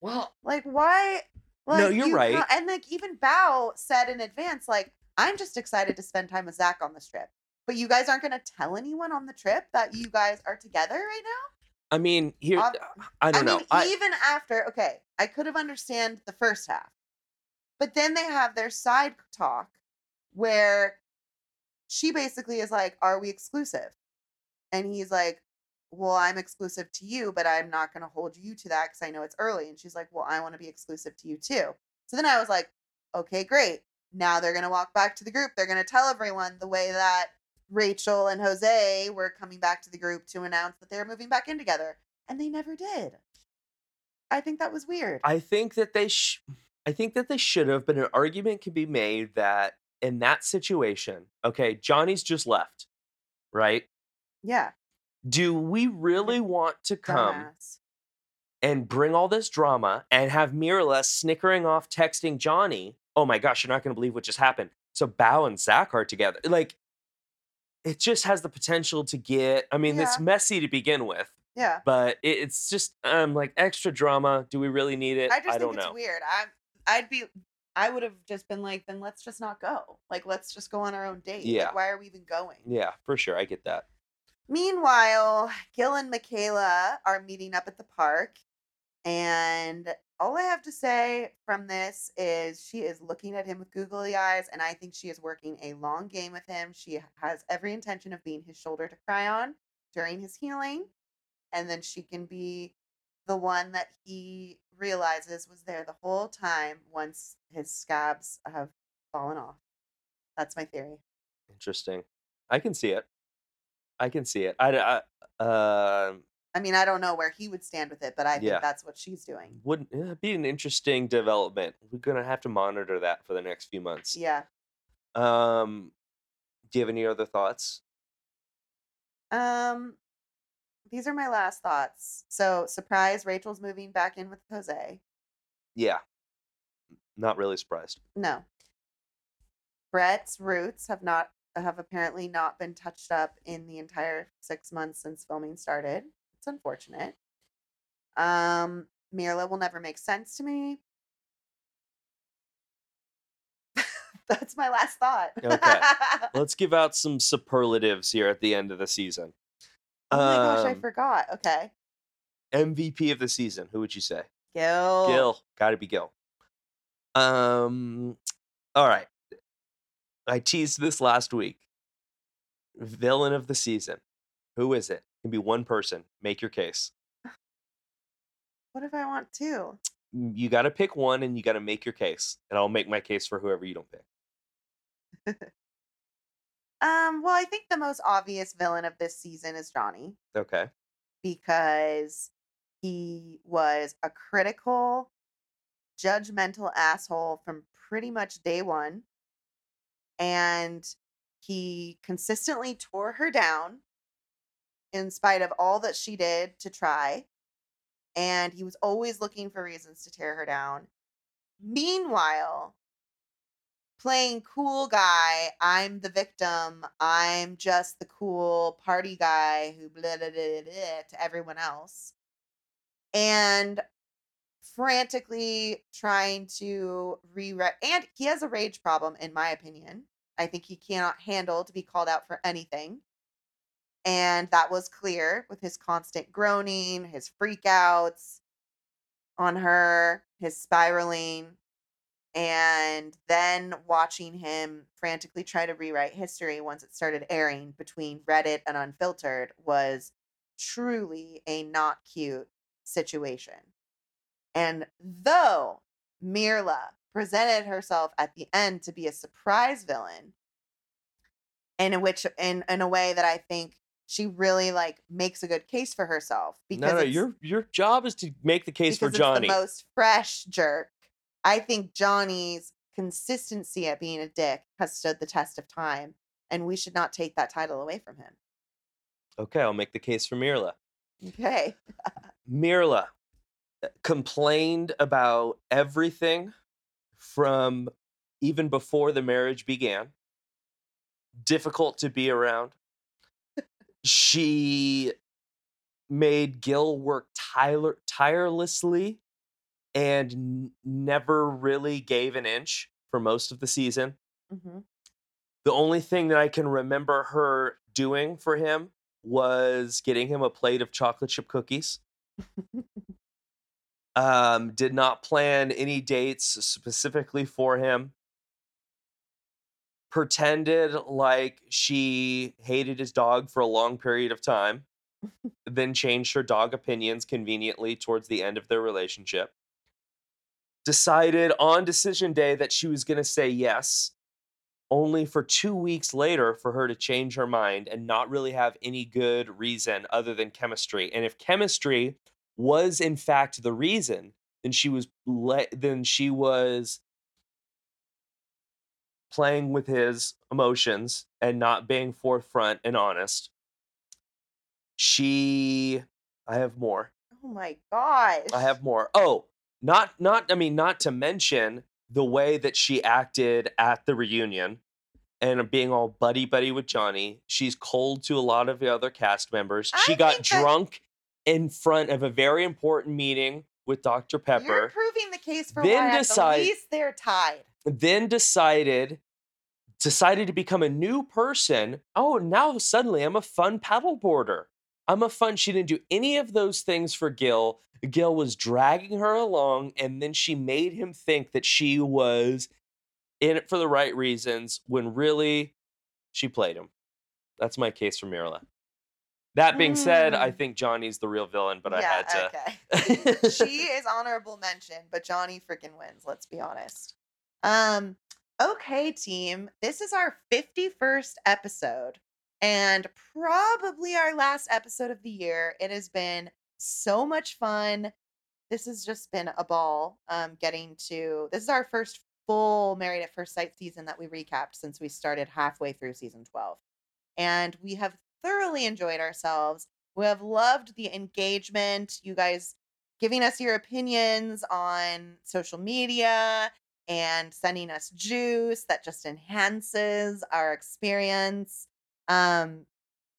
well, Like why? Like, No, you're you right. and like even Bao said in advance, like I'm just excited to spend time with Zach on this trip. But you guys aren't going to tell anyone on the trip that you guys are together right now. I mean, here, I don't I know. mean, I, even after, okay, I could have understand the first half, but then they have their side talk where she basically is like, "Are we exclusive?" And he's like, "Well, I'm exclusive to you, but I'm not going to hold you to that because I know it's early." And she's like, "Well, I want to be exclusive to you too." So then I was like, "Okay, great. Now they're going to walk back to the group. They're going to tell everyone the way that." Rachel and Jose were coming back to the group to announce that they were moving back in together, and they never did. I think that was weird. I think that they sh- I think that they should have, but an argument can be made that in that situation, okay, Johnny's just left, right? yeah, Do we really want to come dumbass. and bring all this drama and have Myrla snickering off texting Johnny, oh my gosh, you're not going to believe what just happened. So Bao and Zach are together. Like, it just has the potential to get, I mean, it's Yeah. messy to begin with, Yeah, but it, it's just, um, like extra drama. Do we really need it? I just don't think it's know. weird. I, I'd be, I would have just been like, then let's just not go. Like, let's just go on our own date. Yeah. Like, why are we even going? Yeah, for sure. I get that. Meanwhile, Gil and Michaela are meeting up at the park. And all I have to say from this is she is looking at him with googly eyes. And I think she is working a long game with him. She has every intention of being his shoulder to cry on during his healing. And then she can be the one that he realizes was there the whole time once his scabs have fallen off. That's my theory. Interesting. I can see it. I can see it. I, I um I mean, I don't know where he would stand with it, but I think Yeah. that's what she's doing. would yeah, be an interesting development. We're gonna have to monitor that for the next few months. Yeah. Um, do you have any other thoughts? Um, these are my last thoughts. So, surprise, Rachel's moving back in with Jose. Yeah, not really surprised. No. Brett's roots have not have apparently not been touched up in the entire six months since filming started. It's unfortunate. Um, Myrla will never make sense to me. That's my last thought. Okay. Let's give out some superlatives here at the end of the season. oh my gosh, I Um, forgot. Okay. MVP of the season. Who would you say? Gil. Gil. Got to be Gil. Um. All right. I teased this last week. Villain of the season. Who is it? Can be one person. Make your case. What if I want to? Mm, You got to pick one, and you got to make your case, and I'll make my case for whoever you don't pick. Um, well, I think the most obvious villain of this season is Johnny Okay. because he was a critical, judgmental asshole from pretty much day one. And he consistently tore her down in spite of all that she did to try. And he was always looking for reasons to tear her down. Meanwhile, playing cool guy, I'm the victim, I'm just the cool party guy who blah, blah, blah, blah, to everyone else. And frantically trying to rewrite and he has a rage problem in my opinion. I think he cannot handle to be called out for anything. And that was clear with his constant groaning, his freakouts on her, his spiraling, and then watching him frantically try to rewrite history once it started airing between Reddit and Unfiltered was truly a not cute situation. And though Myrla presented herself at the end to be a surprise villain, and in which in in a way that I think she really like makes a good case for herself because No, no. Your your job is to make the case for Johnny. The most fresh jerk. I think Johnny's consistency at being a dick has stood the test of time, and we should not take that title away from him. Okay, I'll make the case for Myrla. Okay. Myrla complained about everything from even before the marriage began. Difficult to be around. she made Gil work tire- tirelessly and n- never really gave an inch for most of the season. hmm The only thing that I can remember her doing for him was getting him a plate of chocolate chip cookies. um, did not plan any dates specifically for him. Pretended like she hated his dog for a long period of time, then changed her dog opinions conveniently towards the end of their relationship. Decided on decision day that she was going to say yes, only for two weeks later for her to change her mind and not really have any good reason other than chemistry. And if chemistry was in fact the reason, then she was le- then she was playing with his emotions and not being forefront and honest. She I have more. Oh my gosh. I have more. Oh, not not I mean not to mention the way that she acted at the reunion and being all buddy buddy with Johnny. She's cold to a lot of the other cast members. I she got drunk in front of a very important meeting with Dr. Pepper. You're proving the case for Then why decide- at the least they're tied. Then decided decided to become a new person. Oh, now suddenly I'm a fun paddleboarder. I'm a fun. She didn't do any of those things for Gil. Gil was dragging her along, and then she made him think that she was in it for the right reasons when really she played him. That's my case for Myrla. That being said, I Mm. think Johnny's the real villain, but I had to. okay. she is honorable mention, but Johnny freaking wins, let's be honest. Um, okay, team. This is our 51st episode and probably our last episode of the year. It has been so much fun. This has just been a ball um getting to this is our first full Married at First Sight season that we recapped since we started halfway through season 12. And we have thoroughly enjoyed ourselves. We have loved the engagement, you guys giving us your opinions on social media and sending us juice that just enhances our experience. Um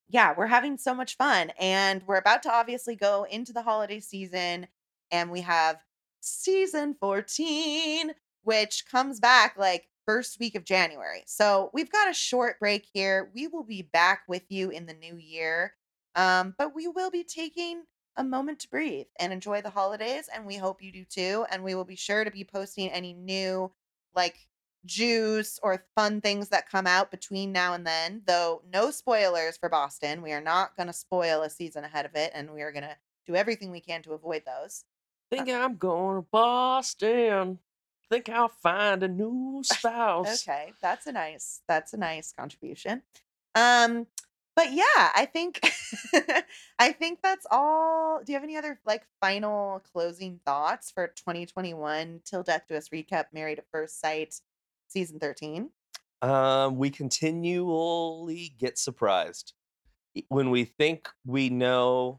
yeah, we're having so much fun and we're about to obviously go into the holiday season and we have season 14 which comes back like first week of January. So, we've got a short break here. We will be back with you in the new year. Um but we will be taking a moment to breathe and enjoy the holidays and we hope you do too and we will be sure to be posting any new like juice or fun things that come out between now and then. Though no spoilers for Boston. We are not going to spoil a season ahead of it and we are going to do everything we can to avoid those. Think I'm going to Boston. Think I'll find a new spouse. Okay, that's a nice that's a nice contribution. Um but yeah, I think I think that's all. Do you have any other like final closing thoughts for 2021 till death do us recap Married at First Sight season 13? Um, we continually get surprised when we think we know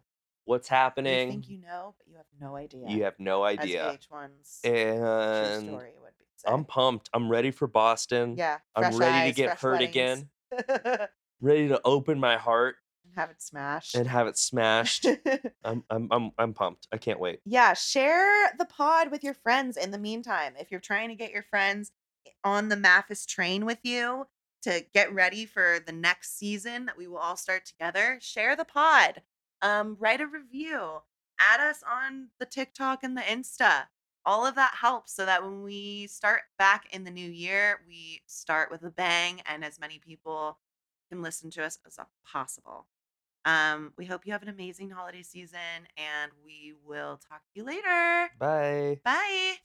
what's happening. You think you know, but you have no idea. You have no idea. As idea, VH1's true and story would be. I'm pumped. I'm ready for Boston. yeah, I'm ready eyes, to get hurt weddings. again. Ready to open my heart and have it smashed. and have it smashed. I'm I'm I'm I'm pumped. I can't wait. yeah, share the pod with your friends in the meantime. If you're trying to get your friends on the MAFS train with you to get ready for the next season that we will all start together, share the pod um, write a review, add us on the TikTok and the Insta. All of that helps so that when we start back in the new year, we start with a bang and as many people can listen to us as possible. Um, we hope you have an amazing holiday season and we will talk to you later. Bye. Bye.